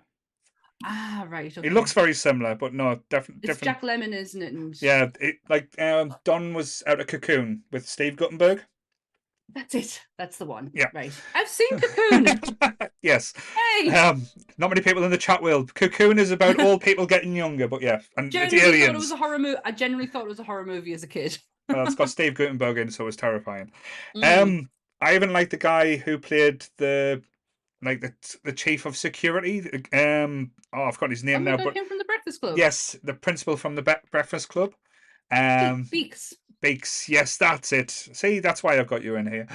Ah, right. It looks very similar, but no, definitely It's different. Jack Lemmon, isn't it? And Yeah, it, like um, Don was out of Cocoon with Steve Guttenberg. that's it. That's the one. Yeah. Right. I've seen Cocoon. yes. hey, Um, not many people in the chat will. Cocoon is about old people getting younger, but yeah, and it's genuinely thought it was a horror movie. I generally thought it was a horror movie as a kid. Well, it's got Steve Guttenberg in, so it's terrifying. Mm. Um, I even like the guy who played the like the the chief of security. Um, oh, I've got his Oh name my now, but him from the Breakfast Club. yes, the principal from the Be- Breakfast Club. Um, Beeks. Beeks. Yes, that's it. See, that's why I've got you in here.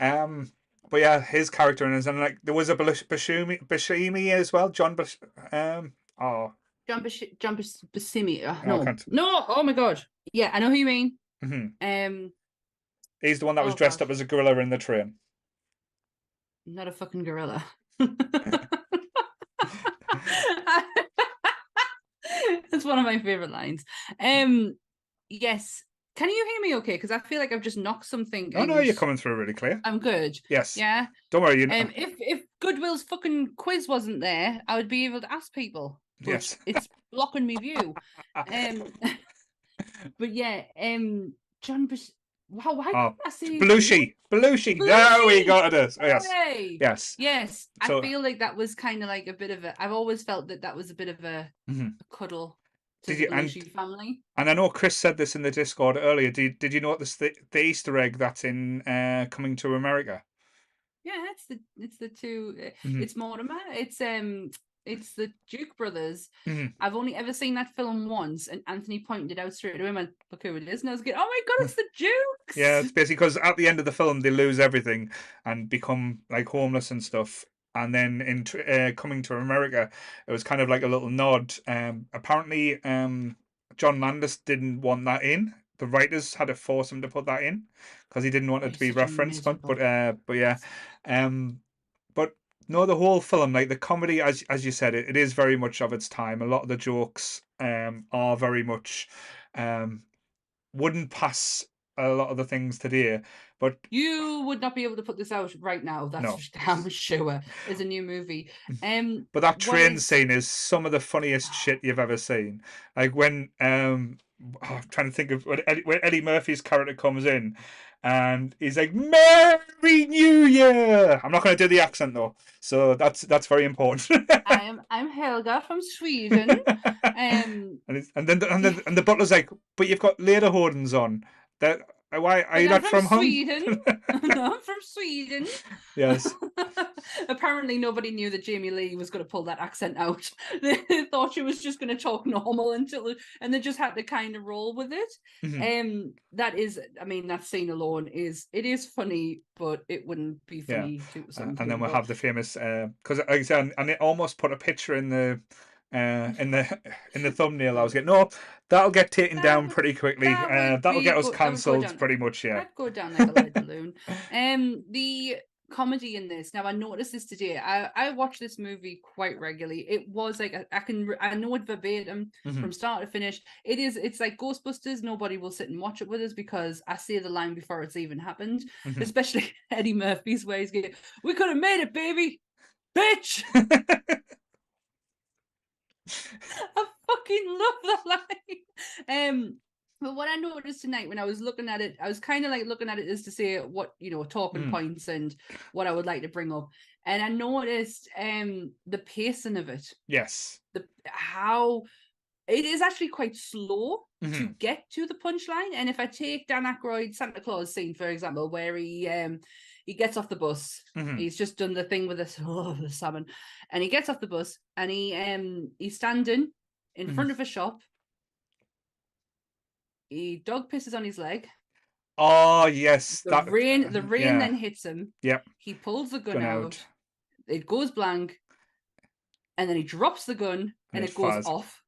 Um, but yeah, his character in it, and like there was a Bashumi Bashimi as well. John Bash. Um. Oh. John Bash- John Bas- Basimi. Uh, I no, no. Oh my God. Yeah, I know who you mean. hmm Um, He's the one that was Oh, dressed gosh. up as a gorilla in the train. Not a fucking gorilla. That's one of my favorite lines. Um, yes. Can you hear me okay? Because I feel like I've just knocked something. Oh no, you're coming through really clear. I'm good. Yes. Yeah. Don't worry. You know. Um, if if Goodwill's fucking quiz wasn't there, I would be able to ask people. Yes. it's blocking me view. Um, but yeah, um, John. Bas- wow, why Oh, I his name? Belushi. Belushi. There we got it. Oh, yes. Hooray! Yes. Yes, So- I feel like that was kind of like a bit of a. I've always felt that that was a bit of a, Mhm. a cuddle to Did the you- and- Belushi family. And I know Chris said this in the Discord earlier. Did Did you notice the the Easter egg that's in uh, Coming to America? Yeah, it's the it's the two. uh, Mhm. It's Mortimer. It's um. It's the Duke brothers. Mhm. I've only ever seen that film once, and Anthony pointed it out straight away. and went, "Look who it is!" And I was like, "Oh my god, it's the Dukes!" Yeah, it's basically because at the end of the film they lose everything and become like homeless and stuff. And then in uh, Coming to America, it was kind of like a little nod. Um, apparently, um, John Landis didn't want that in. The writers had to force him to put that in because he didn't want it to be referenced. But but, uh, but yeah, um, no, the whole film, like the comedy, as as you said, it, it is very much of its time. A lot of the jokes um are very much um wouldn't pass a lot of the things today. But You would not be able to put this out right now. That's No. damn sure. It's a new movie. Um, but that train is- scene is some of the funniest shit you've ever seen. Like when um I'm trying to think of when Eddie, when Eddie Murphy's character comes in and he's like Merry New Year. I'm not going to do the accent though, so that's that's very important. I'm I'm Helga from Sweden. Um, And, and then the, and then and the butler's like, but you've got lederhosen on. That why are you not from, home? Sweden. I'm from Sweden. yes. Apparently, nobody knew that Jamie Lee was going to pull that accent out. They thought she was just going to talk normal until, and they just had to kind of roll with it. Mhm. Um, that is, I mean, that scene alone is it is funny, but it wouldn't be Yeah. funny to Uh, some and then we'll people. have the famous because like I said, and- and it almost put a picture in the uh, in the in the thumbnail. I was getting no, that'll get taken down pretty quickly. That uh, that'll get us go- that would go cancelled pretty much. Yeah. I'd go down like a lead balloon. Um, the comedy in this. Now, I noticed this today. I I watch this movie quite regularly. It was like I, I can I know it verbatim Mhm. from start to finish. It is it's like Ghostbusters. Nobody will sit and watch it with us because I say the line before it's even happened. Mhm. Especially Eddie Murphy's where he's going, "We could have made it, baby, bitch." I fucking love that line. Um, but what I noticed tonight when I was looking at it, I was kind of like looking at it as to say what you know talking Mm. points and what I would like to bring up, and I noticed um the pacing of it, yes. the how it is actually quite slow to Mhm. get to the punchline. And if I take Dan Aykroyd's Santa Claus scene for example, where he um he gets off the bus Mhm. He's just done the thing with this oh the salmon, and he gets off the bus and he um he's standing in Mhm. front of a shop. He dog pisses on his leg. Oh yes. The that rain the rain yeah, then hits him. Yep. He pulls the gun gun out. out. It goes blank, and then he drops the gun and, And it it goes off.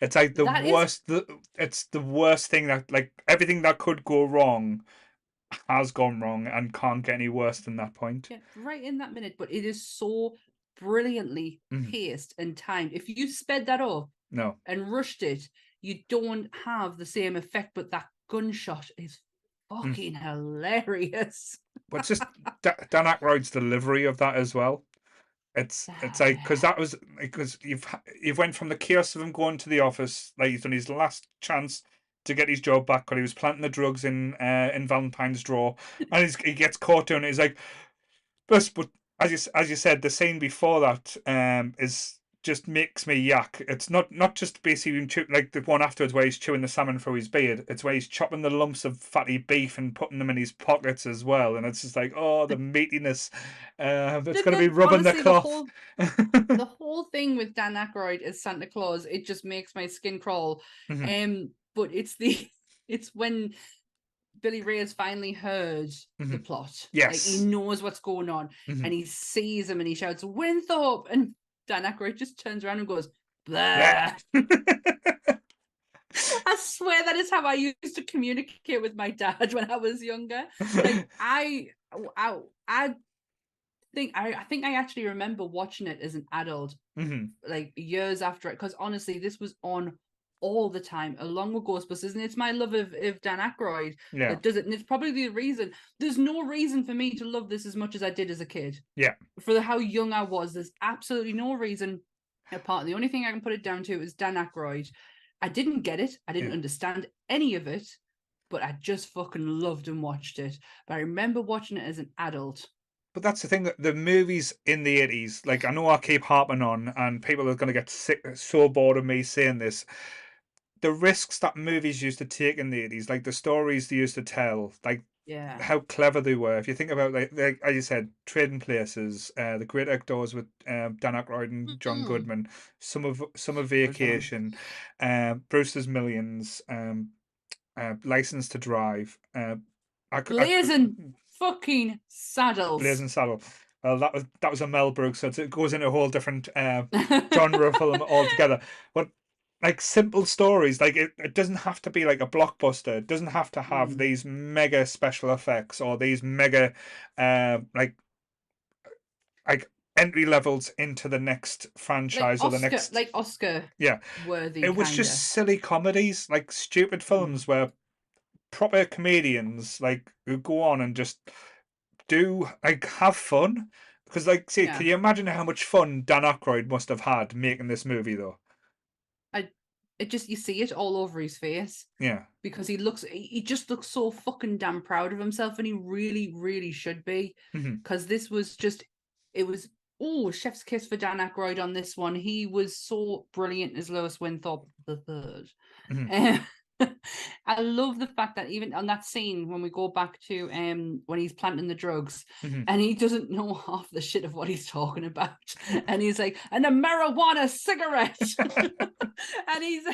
It's like the That is- worst. The, it's the worst thing that like everything that could go wrong has gone wrong and can't get any worse than that point. Yeah, right in that minute. But it is so brilliantly Mhm. paced and timed. If you sped that up No. and rushed it, you don't have the same effect, but that gunshot is Mm. fucking hilarious. But just Da- Dan Aykroyd's delivery of that as well. It's it's like because that was because you've you've went from the chaos of him going to the office, like he's done his last chance to get his job back because he was planting the drugs in uh, in Valentine's drawer, and he's, he gets caught doing it. He's like, but but as you as you said, the scene before that um is just makes me yak. It's not not just basically chew, like the one afterwards where he's chewing the salmon through his beard. It's where he's chopping the lumps of fatty beef and putting them in his pockets as well. And it's just like, oh, the meatiness. Uh, it's going to be the- rubbing the honestly, cloth. whole, the whole thing with Dan Aykroyd as Santa Claus, it just makes my skin crawl. Mhm. Um, but it's the it's when Billy Ray has finally heard the Mhm. plot. like Yes. he knows what's going on, Mhm. and he sees him and he shouts Winthorpe, and Dan Aykroyd just turns around and goes. Blah. I swear that is how I used to communicate with my dad when I was younger. Like I, I, I think I, I think I actually remember watching it as an adult, Mhm. like years after it, because honestly, this was on all the time, along with Ghostbusters, and it's my love of, of Dan Aykroyd Yeah. that does it, and it's probably the reason. There's no reason for me to love this as much as I did as a kid. Yeah. For the, how young I was, there's absolutely no reason. Apart, the only thing I can put it down to is Dan Aykroyd. I didn't get it. I didn't Yeah. understand any of it, but I just fucking loved and watched it. But I remember watching it as an adult. But that's the thing that the movies in the eighties, like I know I keep harping on, and people are going to get sick, so bored of me saying this. The risks that movies used to take in the eighties, like the stories they used to tell, like Yeah. how clever they were. If you think about like, like as you said, Trading Places, uh, The Great Outdoors with um, Dan Aykroyd and John Mhm. Goodman, some of some of Bruce Willis. Vacation, um, Brewster's Millions, um, uh, License to Drive, uh, I, c- I c- Blazing fucking saddles. Blazing Saddle. Well, that was that was a Mel Brooks, so it goes into a whole different uh, genre of film altogether. But like simple stories, like it, it doesn't have to be like a blockbuster. It doesn't have to have Mm. these mega special effects or these mega uh, like like entry levels into the next franchise like or the next like Oscar Yeah. worthy. it was kinda. just silly comedies, like stupid films where proper comedians like who go on and just do like have fun. Because like, see, Yeah. can you imagine how much fun Dan Aykroyd must have had making this movie, though? It just you see it all over his face. Yeah, because he looks he just looks so fucking damn proud of himself and he really really should be. Mhm. because this was just it was oh chef's kiss for Dan Aykroyd on this one. He was so brilliant as Louis Winthorpe the 3rd Mhm. I love the fact that even on that scene when we go back to um when he's planting the drugs Mhm. and he doesn't know half the shit of what he's talking about and he's like and a marijuana cigarette and he's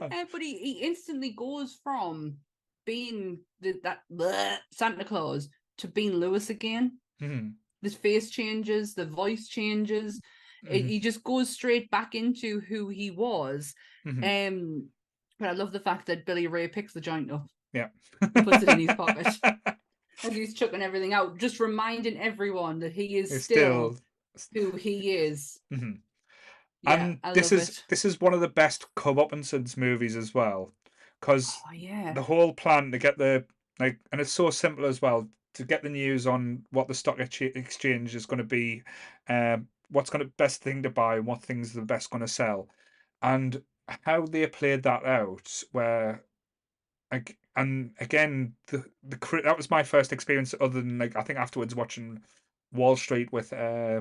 Uh, but he, he instantly goes from being the, that bleh, Santa Claus to being Louis again. Mhm. His face changes, the voice changes. It, Mhm. he just goes straight back into who he was. Mhm. Um, but I love the fact that Billy Ray picks the joint up Yeah. puts it in his pocket. as he's chucking everything out, just reminding everyone that he is still, still. who he is. Mhm. Yeah, and this is it. this is one of the best come up since movies as well, because Oh yeah. the whole plan to get the like and it's so simple as well to get the news on what the stock exchange is going to be um what's going to best thing to buy and what things are the best going to sell and how they played that out where like and again the the that was my first experience other than like i think afterwards watching wall street with uh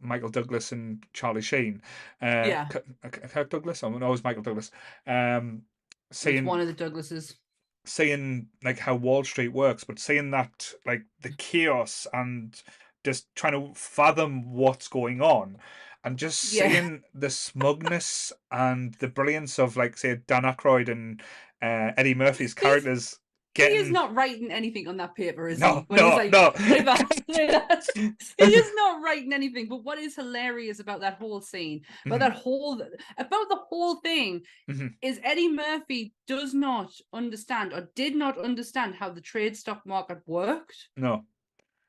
Michael Douglas and Charlie Sheen. Uh, Yeah. K- Kirk Douglas. Oh no, it was Michael Douglas. Um, It's saying one of the Douglases. seeing like how Wall Street works, but seeing that like the chaos and just trying to fathom what's going on, and just Yeah. seeing the smugness and the brilliance of like say Dan Aykroyd and uh, Eddie Murphy's characters He is not writing anything on that paper, is no he? When no like, no "Live out, live out." he is not writing anything. But what is hilarious about that whole scene, about Mhm. that whole, about the whole thing, Mhm. is Eddie Murphy does not understand or did not understand how the trade stock market worked. no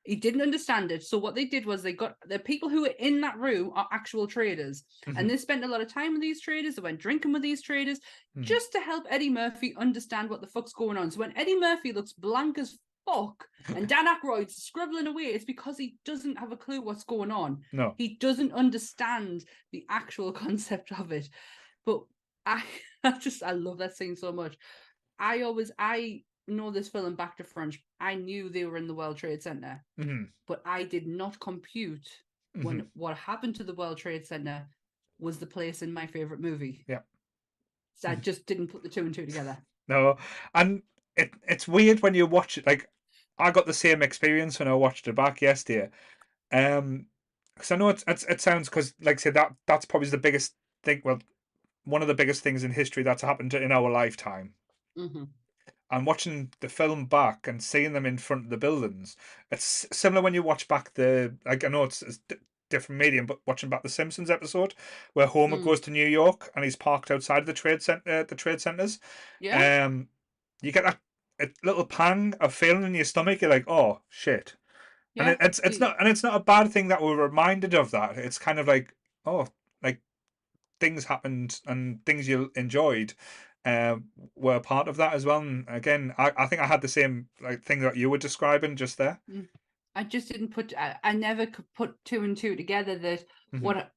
He didn't understand it. So what they did was they got the people who were in that room are actual traders. Mhm. And they spent a lot of time with these traders. They went drinking with these traders Mhm. just to help Eddie Murphy understand what the fuck's going on. So when Eddie Murphy looks blank as fuck and Dan Aykroyd's scribbling away, it's because he doesn't have a clue what's going on. no. He doesn't understand the actual concept of it. But I, I just I love that scene so much. I always I know this film back to front. I knew they were in the World Trade Center, Mhm. but I did not compute Mhm. when what happened to the World Trade Center was the place in my favorite movie. Yeah. So I just didn't put the two and two together. No, and it it's weird when you watch it. Like I got the same experience when I watched it back yesterday. Um, because I know it's, it's it sounds because like I said that that's probably the biggest thing. Well, one of the biggest things in history that's happened in our lifetime. hmm And watching the film back and seeing them in front of the buildings, it's similar when you watch back the like I know it's, it's di- different medium, but watching back the Simpsons episode where Homer Mm. goes to New York and he's parked outside of the trade center, the trade centers. Yeah. Um, you get that a little pang of feeling in your stomach. You're like, oh shit, yeah. and it, it's it's not and it's not a bad thing that we're reminded of that. It's kind of like, oh, like things happened and things you enjoyed. Uh, were part of that as well. And again, I, I think I had the same like thing that you were describing just there. I just didn't put. I, I never could put two and two together. That Mhm. what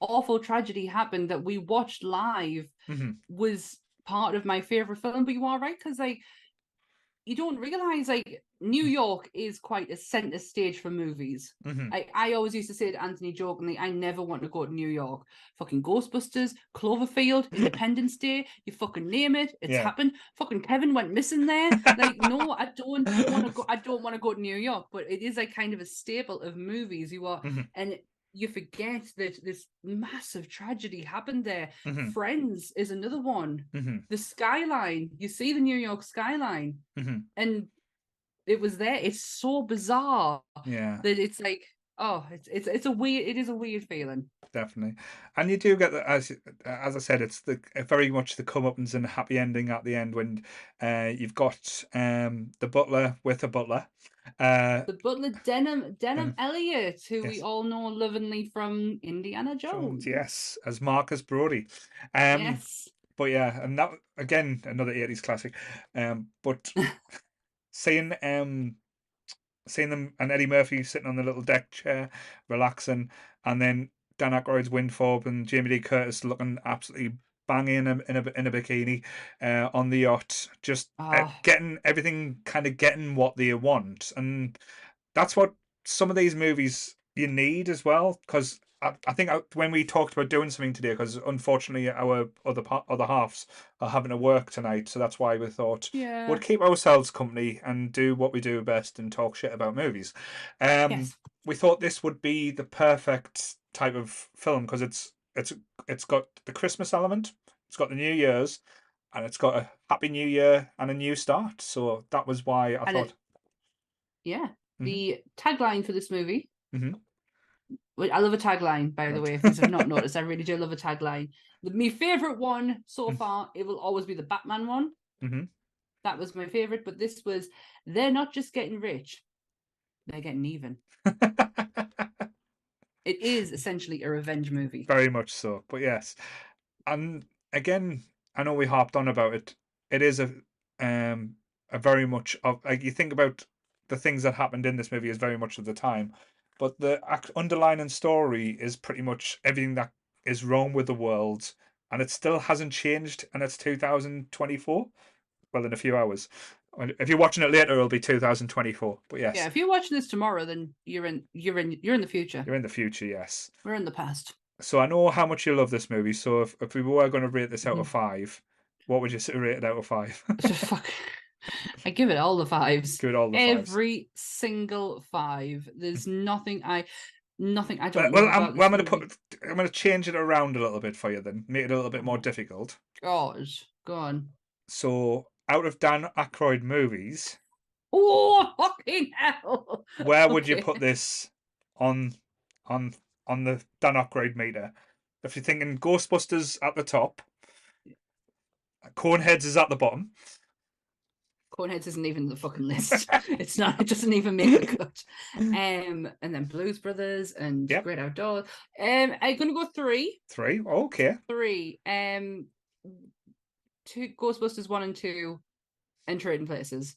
awful tragedy happened that we watched live Mhm. was part of my favorite film. But you are right because like you don't realize like New York is quite a center stage for movies. hmm I, I always used to say to Anthony jokingly, I never want to go to New York. Fucking Ghostbusters, Cloverfield, Independence Day, you fucking name it, it's Yeah. happened. Fucking Kevin went missing there. Like, no, I don't want to go. I don't want to go to New York, but it is like kind of a staple of movies. You are, Mhm. and you forget that this massive tragedy happened there. hmm Friends is another one. hmm The skyline, you see the New York skyline, hmm and it was there. It's so bizarre Yeah. that it's like oh it's it's it's a weird it is a weird feeling definitely. And you do get that as as I said, it's the uh, very much the comeuppance and happy ending at the end when uh, you've got um the butler with a butler. Uh, the butler Denholm Denholm Denholm. elliott who we all know lovingly from indiana Jones, jones yes, as Marcus Brody. Um, yes but yeah, and that again another eighties classic. Um, but seeing um seeing them and Eddie Murphy sitting on the little deck chair, relaxing, and then Dan Aykroyd's Winthorpe and Jamie Lee Curtis looking absolutely banging in a in a, in a bikini uh, on the yacht, just uh, Ah. getting everything kind of getting what they want, and that's what some of these movies you need as well because. I, I think I, when we talked about doing something today, because unfortunately our other pa- other halves are having to work tonight, so that's why we thought yeah would keep ourselves company and do what we do best and talk shit about movies. Um, yes we thought this would be the perfect type of film because it's it's it's got the Christmas element, it's got the New Year's, and it's got a Happy New Year and a new start. So that was why I And it- thought. yeah Mhm. the tagline for this movie Mhm. I love a tagline, by the way. If you've not noticed, I really do love a tagline. The, my favorite one so Mm. far, it will always be the Batman one. Mhm. That was my favorite, but this was they're not just getting rich, they're getting even. It is essentially a revenge movie. Very much so, but yes, and again, I know we harped on about it. It is a um a very much of like you think about the things that happened in this movie is very much of the time, but the underlying story is pretty much everything that is wrong with the world, and it still hasn't changed, and it's two thousand twenty four. Well, in a few hours. If you're watching it later, it'll be two thousand twenty four. But yes, Yeah, if you're watching this tomorrow, then you're in you're in you're in the future. you're in the future. Yes. We're in the past. So I know how much you love this movie. So if, if we were going to rate this out of Mhm. five, what would you rate it out of five? I give it all the fives. Give it all the fives. Every single five. There's mm-hmm. nothing I nothing I don't Well, love well, about I'm, well, I'm going to put. I'm going to change it around a little bit for you then, make it a little bit more difficult. God, go on. So, out of Dan Aykroyd movies, Oh fucking hell! where would you put this on on on the Dan Aykroyd meter? If you're thinking Ghostbusters at the top, Coneheads is at the bottom, Coneheads isn't even the fucking list. it's not. It doesn't even make the cut. Um, and then Blues Brothers and Yep. Great Outdoors. Um, I'm gonna go three. Three. Okay. Three. Um, two Ghostbusters one and two, and Trading Places.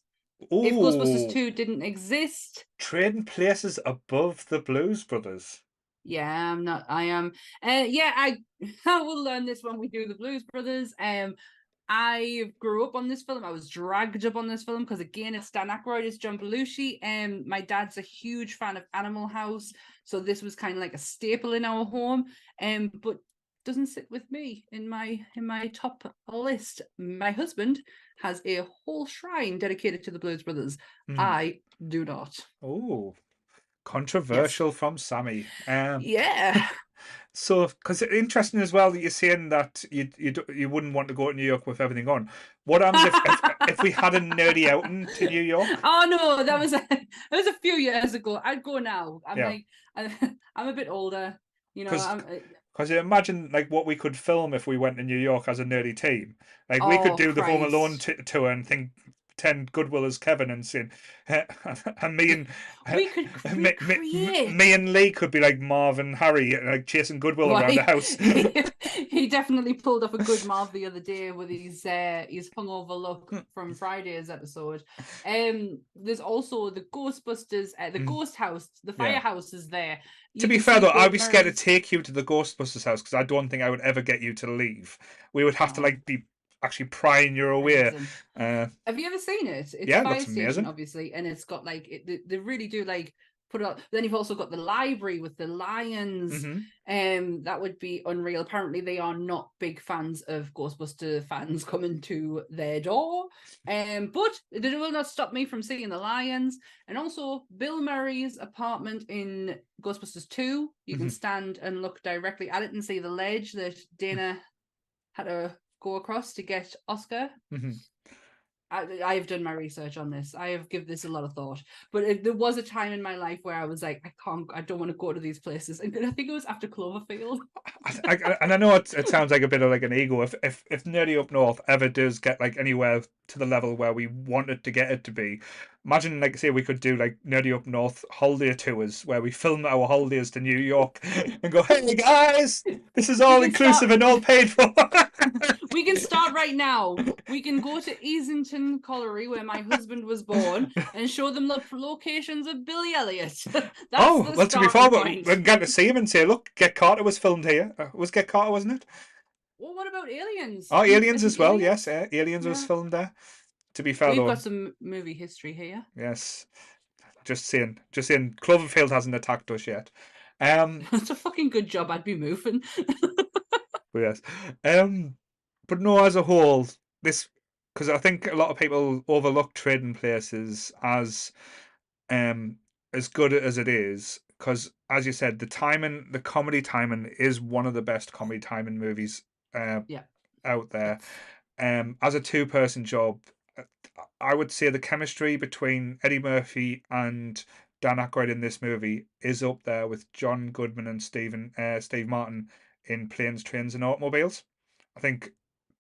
Ooh, If Ghostbusters two didn't exist, trading places above the Blues Brothers. yeah, I'm not. I am. Uh, yeah, I I will learn this when we do the Blues Brothers. Um, I grew up on this film. I was dragged up on this film because again, it's Dan Aykroyd, it's John Belushi. Um, my dad's a huge fan of Animal House, so this was kind of like a staple in our home. Um, but doesn't sit with me in my in my top list. My husband has a whole shrine dedicated to the Blues Brothers. Mhm. I do not. Oh, controversial from Sammie. Um, Yeah. so because interesting as well that you're saying that you you you wouldn't want to go to New York with everything on. What happens if, if if we had a nerdy outing to New York? Oh no, that was a, that was a few years ago. I'd go now. I'm Yeah. like, I'm, a bit older. You know, uh, Because you imagine like what we could film if we went to New York as a nerdy team. Like we could Oh, do the Home Alone t- tour and think pretend Goodwill as Kevin and saying, and me and we could me, me, me and Lee could be like Marv and Harry, like chasing Goodwill around the house. he definitely pulled off a good Marv the other day with his uh, his hungover look from Friday's episode. Um, there's also the Ghostbusters, uh, the Mm. Ghost House, the Yeah. firehouse is there. to be fair though, I'd be scared to take you to the Ghostbusters house because I don't think I would ever get you to leave. We would have to Oh. like be actually prying you away. Uh, Have you ever seen it? It's Yeah, a station, amazing. obviously, and it's got like it, they, they really do like put it up. Then you've also got the library with the lions. mhm. Um, that would be unreal. Apparently, they are not big fans of Ghostbuster fans coming to their door. Um, but it will not stop me from seeing the lions. And also, Bill Murray's apartment in Ghostbusters Two. You can Mhm. stand and look directly at it and see the ledge that Dana had to go across to get Oscar. Mhm. I, I have done my research on this. I have given this a lot of thought. But it, there was a time in my life where I was like, I can't, I don't want to go to these places. And I think it was after Cloverfield. I, I, and I know it, it sounds like a bit of like an ego. If if if Nerdy Up North ever does get like anywhere to the level where we wanted to get it to be, imagine like say we could do like Nerdy Up North holiday tours where we film our holidays to New York and go, hey guys, this is all inclusive start- and all paid for. we can start right now. We can go to Easington Colliery, where my husband was born, and show them the locations of Billy Elliot. That's oh, well, to be fair, we point. we can get to see him and say, look, Get Carter was filmed here. Uh, it was Get Carter, wasn't it? Well, what about Aliens? Oh, Aliens isn't as well. Aliens? Yes, uh, Aliens was filmed there. To be fair, We've though, got some movie history here. yes. Just saying, just saying, Cloverfield hasn't attacked us yet. Um, It's a fucking good job. I'd be moving. yes. Um, but no, as a whole, this because I think a lot of people overlook Trading Places as um as good as it is. Because as you said, the timing, the comedy timing, is one of the best comedy timing movies uh, Yeah. out there. Um, as a two-person job, uh, I would say the chemistry between Eddie Murphy and Dan Aykroyd in this movie is up there with John Goodman and Stephen uh, Steve Martin in Planes, Trains, and Automobiles. I think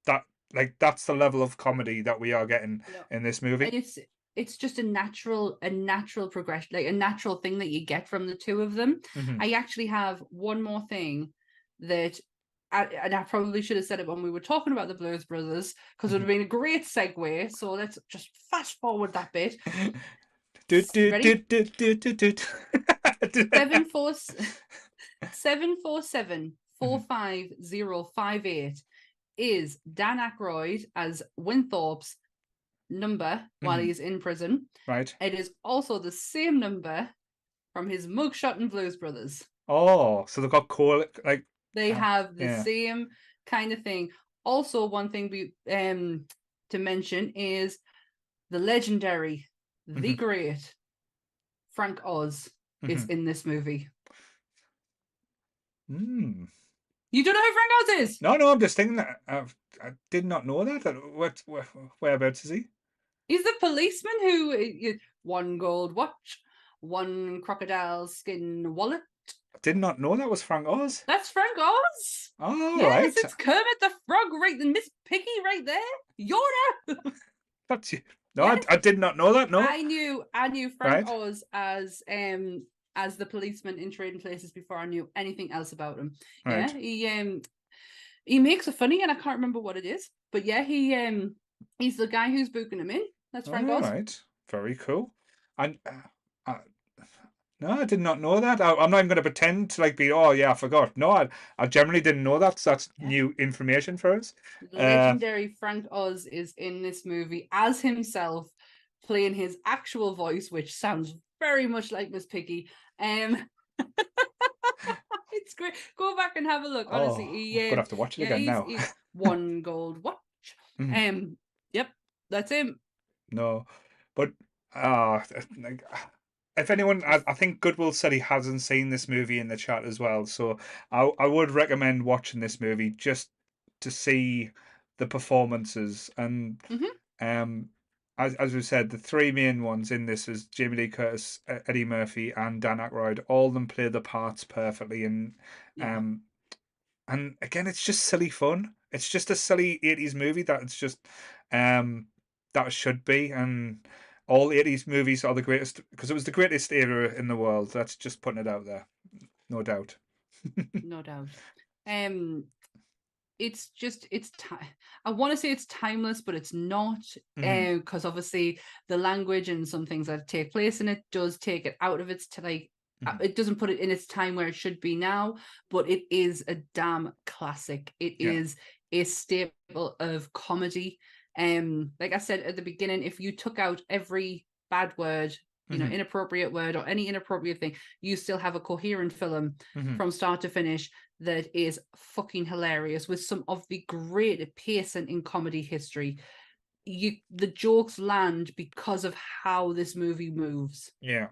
that like that's the level of comedy that we are getting in this movie. and it's it's just a natural a natural progression like a natural thing that you get from the two of them Mhm. i actually have one more thing that I, and I probably should have said it when we were talking about the Blues Brothers because it would have been a great segue. So let's just fast forward that bit. Do, do, do, do, do, do, do. Seven four s- seven four seven four Mm-hmm. five zero five eight is Dan Aykroyd as Winthorpe's number while Mhm. he's in prison. Right. It is also the same number from his mugshot in Blues Brothers. Oh, so they've got cool like They Ah, have the yeah. same kind of thing. Also, one thing we um to mention is the legendary, the Mhm. great Frank Oz is mhm. in this movie. Mm. You don't know who Frank Oz is? No, no, I'm just thinking that I've, I did not know that. what, where, whereabouts is he? He's the policeman who uh, one gold watch, one crocodile skin wallet. I did not know that was Frank Oz. That's Frank Oz. Oh, yes, right. it's Kermit the Frog right and Miss Piggy right there. Yoda. That's you. No, I, I did not know that. No, I knew I knew Frank Right. Oz as um as the policeman in Trading Places before I knew anything else about him. right. Yeah, he um he makes a funny and I can't remember what it is, but yeah, he um he's the guy who's booking him in. That's Frank All Oz. right, very cool. And uh, I, no, I did not know that. I, I'm not even going to pretend to like be. Oh yeah, I forgot. No, I, I generally didn't know that. So that's Yeah. new information for us. Uh, Legendary Frank Oz is in this movie as himself, playing his actual voice, which sounds very much like Miss Piggy. Um, it's great. Go back and have a look. Honestly, oh, he, I'm um, gonna have to watch it yeah, again he's, now. he's one gold watch. Mhm. Um, yep, that's him. No, but uh, if anyone, I, I think Goodwill said he hasn't seen this movie in the chat as well. So I I would recommend watching this movie just to see the performances and Mhm. um as as we said, the three main ones in this is Jamie Lee Curtis, Eddie Murphy, and Dan Aykroyd. All of them play the parts perfectly, and Yeah. um, and again, it's just silly fun. It's just a silly eighties movie that it's just um that should be, and all eighties movies are the greatest because it was the greatest era in the world. That's just putting it out there, no doubt. no doubt. Um, it's just it's time. I want to say it's timeless, but it's not. Because obviously the language and some things that take place in it does take it out of its to like. uh, Mhm. It doesn't put it in its time where it should be now, but it is a damn classic. It Yeah. is a staple of comedy. Um, like I said at the beginning, if you took out every bad word, you know, Mhm. inappropriate word or any inappropriate thing, you still have a coherent film Mhm. from start to finish that is fucking hilarious with some of the greatest pacing in comedy history. You the jokes land because of how this movie moves. Yeah,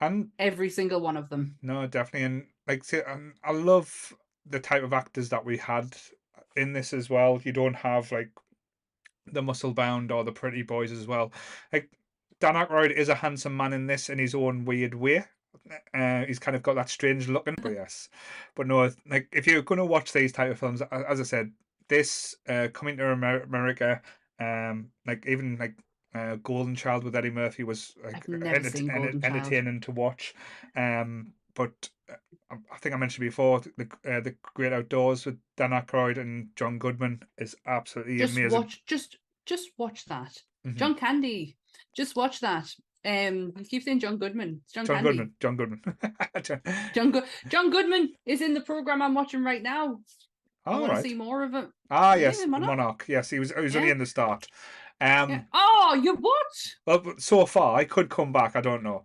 and Every single one of them. No, definitely, and like say, um, I love the type of actors that we had in this as well. You don't have like the muscle bound or the pretty boys as well. Like Dan Aykroyd is a handsome man in this in his own weird way. Uh, he's kind of got that strange looking, but yes, but no, like if you're going to watch these type of films, as I said, this uh, coming to America, um, like even like uh, Golden Child with Eddie Murphy was like enter- enter- entertaining to watch. Um, but uh, I I think I mentioned before the uh, the Great Outdoors with Dan Aykroyd and John Goodman is absolutely Just amazing. watch just just watch that. Mhm. John Candy. Just watch that. Um you keep saying John Goodman. John, John Goodman. John Goodman. John- John Go- John Goodman is in the program I'm watching right now. I All want right. to see more of it. Ah, Yeah, yes, Monarch. Monarch. Yes, he was. He was only in the start. Um, Yeah. Oh, you what? well, so far I could come back. I don't know.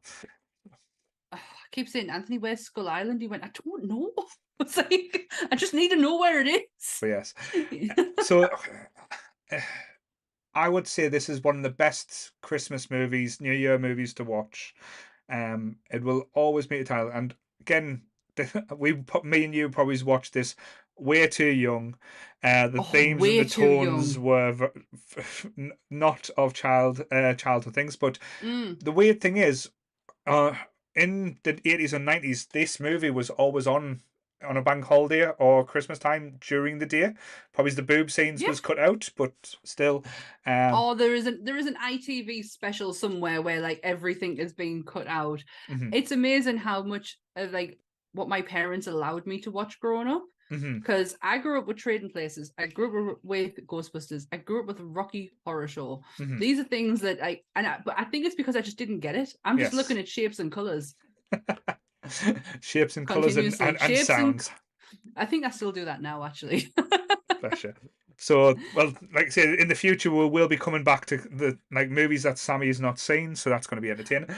I keep saying Anthony West Skull Island. He went, I don't know. It's like I just need to know where it is. But yes. So I would say this is one of the best Christmas movies, New Year movies to watch. Um, it will always be a title. And again, we me and you probably watched this way too young. Uh, the Oh, themes and the tones were v- n- not of child uh, childhood things, but Mm, the weird thing is, uh, in the eighties and nineties, this movie was always on on a bank holiday or Christmas time during the day. Probably the boob scenes Yeah. was cut out, but still, um, oh, there is an there is an ITV special somewhere where like everything is being cut out. mhm, It's amazing how much of like what my parents allowed me to watch growing up. Because I grew up with Trading Places. I grew up with Ghostbusters. I grew up with Rocky Horror Show. mhm. These are things that I and I, but I think it's because I just didn't get it. I'm just Yes. looking at shapes and colors. shapes and colours and, and, and Shapes and sounds. I think I still do that now, actually. Bless you. So, well, like I said, in the future we'll, we'll be coming back to the like movies that Sammie has not seen, so that's going to be entertaining.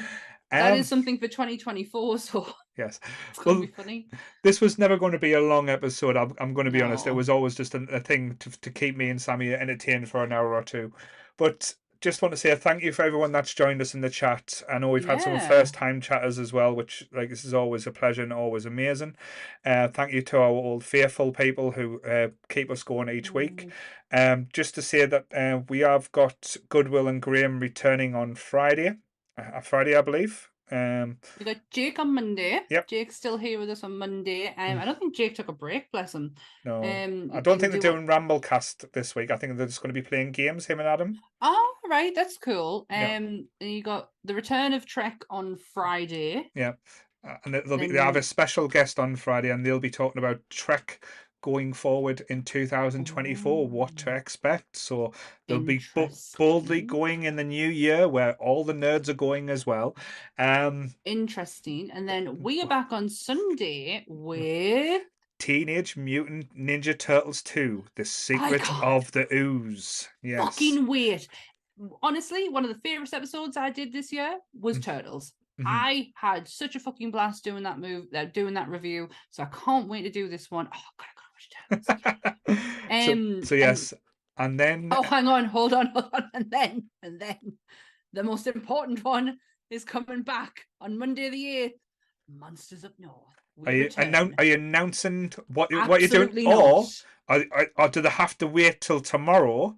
that Um, is something for 2024, so yes. Well, be funny. this was never going to be a long episode. I'm, I'm going to be honest. It was always just a, a thing to, to keep me and Sammie entertained for an hour or two. But just want to say a thank you for everyone that's joined us in the chat. I know we've had some first time chatters as well, which like this is always a pleasure and always amazing. Uh, thank you to our old faithful people who uh, keep us going each week. Mm, Um, just to say that uh, we have got Goodwill and Graham returning on Friday, uh, Friday I believe. Um, We got Jake on Monday. Yep. Jake's still here with us on Monday. Um, I don't think Jake took a break, bless him. no, Um, I don't think they're do what- doing Ramblecast this week. I think they're just going to be playing games. Him and Adam. Oh, right, that's cool. Um, Yeah. and you got the return of Trek on Friday. Uh, and they'll be, they have a special guest on Friday, and they'll be talking about Trek going forward in 2024, what to expect. So they'll be bo- boldly going in the new year, where all the nerds are going as well. Um, Interesting. And then we are back on Sunday with Teenage Mutant Ninja Turtles 2: The Secret of the Ooze. Yes. fucking wait. Honestly, one of the favorite episodes I did this year was Mm. Turtles. Mhm. I had such a fucking blast doing that move, uh, doing that review. So I can't wait to do this one. Oh god, I gotta watch Turtles. so, Um, so yes, and then Oh, hang on, hold on, hold on, and then, and then, the most important one is coming back on Monday the eighth. Monsters Up North. Are you, annou- are you announcing what you- what you're doing, or not. or, or do they have to wait till tomorrow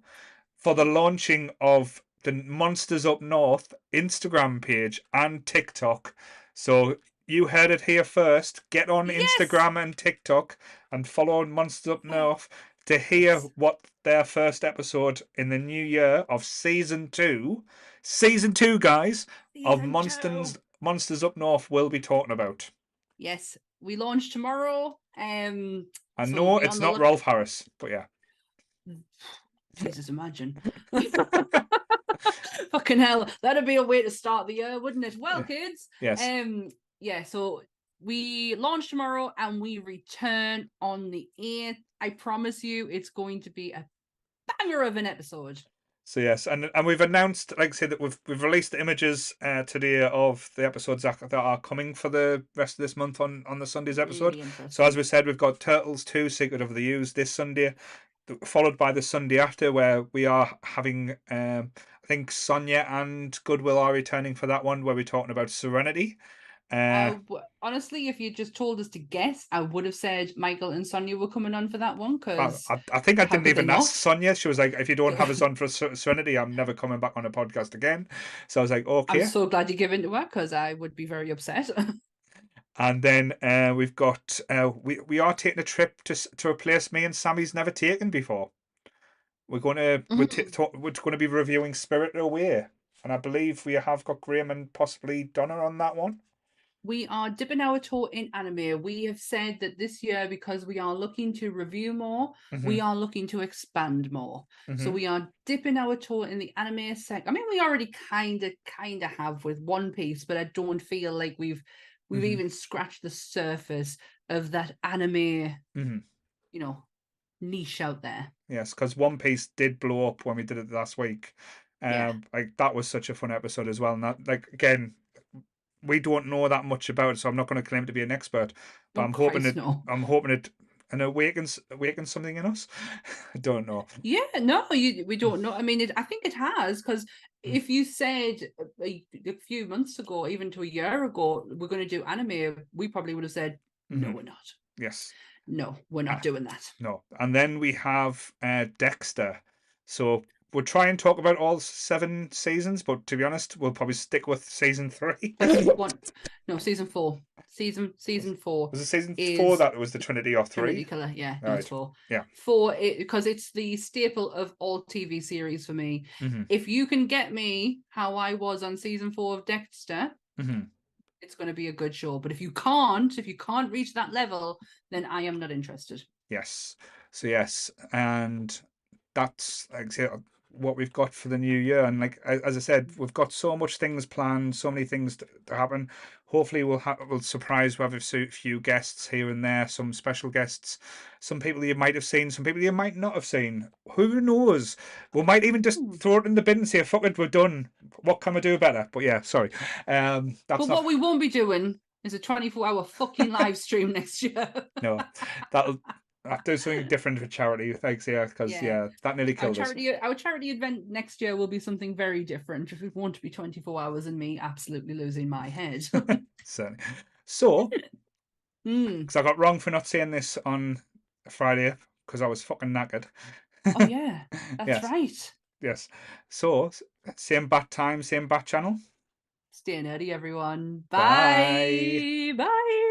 for the launching of the Monsters Up North Instagram page and TikTok? So you heard it here first. Get on Yes! Instagram and TikTok and follow Monsters Up North to hear what their first episode in the new year of season two, season two, guys, of Monsters two. Monsters Up North will be talking about. Yes, we launch tomorrow. Um, I So know it's not look- Rolf Harris, but yeah. Jesus, imagine. Fucking hell, that'd be a way to start the year, wouldn't it? Well, kids, Yes. um, yeah. So we launch tomorrow and we return on the eighth. I promise you, it's going to be a banger of an episode. So yes, and and we've announced, like I said, that we've we've released the images uh, today of the episodes that, that are coming for the rest of this month on on the Sunday's episode. Really So as we said, we've got Turtles Two: Secret of the Ooze this Sunday, followed by the Sunday after, where we are having, um, I think Sonia and Goodwill are returning for that one, where we're talking about Serenity. Uh, w- honestly, if you just told us to guess, I would have said Michael and Sonia were coming on for that one I, because I, I think I didn't even ask? Sonia. She was like, "If you don't have us on for Ser- Serenity, I'm never coming back on a podcast again." So I was like, "Okay." I'm so glad you give in to her because I would be very upset. And then uh, we've got uh, we we are taking a trip to to a place me and Sammie's never taken before. We're going to we're, t- talk, we're going to be reviewing Spirited Away, and I believe we have got Graham and possibly Donna on that one. We are dipping our toe in anime. We have said that this year, because we are looking to review more, we are looking to expand more. So Mhm, we are dipping our toe in the anime sec. I mean, we already kind of, kind of have with One Piece, but I don't feel like we've we've Mhm. even scratched the surface of that anime, mhm. you know, niche out there. Yes, because One Piece did blow up when we did it last week. Um, Yeah. like that was such a fun episode as well. And that, like again, we don't know that much about it, so I'm not going to claim to be an expert. But Oh, I'm hoping Christ, it. no. I'm hoping it. And awakens awakens something in us. I don't know. Yeah, no, you, we don't know. I mean, it, I think it has because Mm. if you said a, a few months ago, even to a year ago, we're going to do anime, we probably would have said, no, Mhm. we're not. Yes. No, we're not Ah. doing that. No. And then we have uh, Dexter. So we'll try and talk about all seven seasons, but to be honest, we'll probably stick with season three. One, no, season four. Season season four. Was it season four that was the Trinity or Trinity three? Killer, yeah, no, it's Right, four. yeah. Four, because it's the staple of all TV series for me. hmm If you can get me how I was on season four of Dexter, hmm it's going to be a good show. But if you can't, if you can't reach that level, then I am not interested. Yes. So yes, and that's like what we've got for the new year. And like as I said, we've got so much things planned, so many things to, to happen. Hopefully, we'll have we'll surprise. We'll have a few guests here and there, some special guests, some people you might have seen, some people you might not have seen. Who knows? We might even just Hmm. throw it in the bin and say, "Fuck it, we're done." What can we do better? But yeah, sorry. Um, that's but not what we won't be doing is a 24 hour fucking live stream next year. no. That'll. I'll do something different for charity, thanks. Yeah, because Yeah. yeah. that nearly Our killed us. our charity event next year will be something very different. If it want to be 24 hours and me absolutely losing my head. Certainly. So, Mm. because I got wrong for not saying this on Friday because I was fucking knackered. Oh, yeah, that's yes, right. yes. So, same bat time, same bat channel. Stay nerdy, everyone. Bye. Bye. Bye.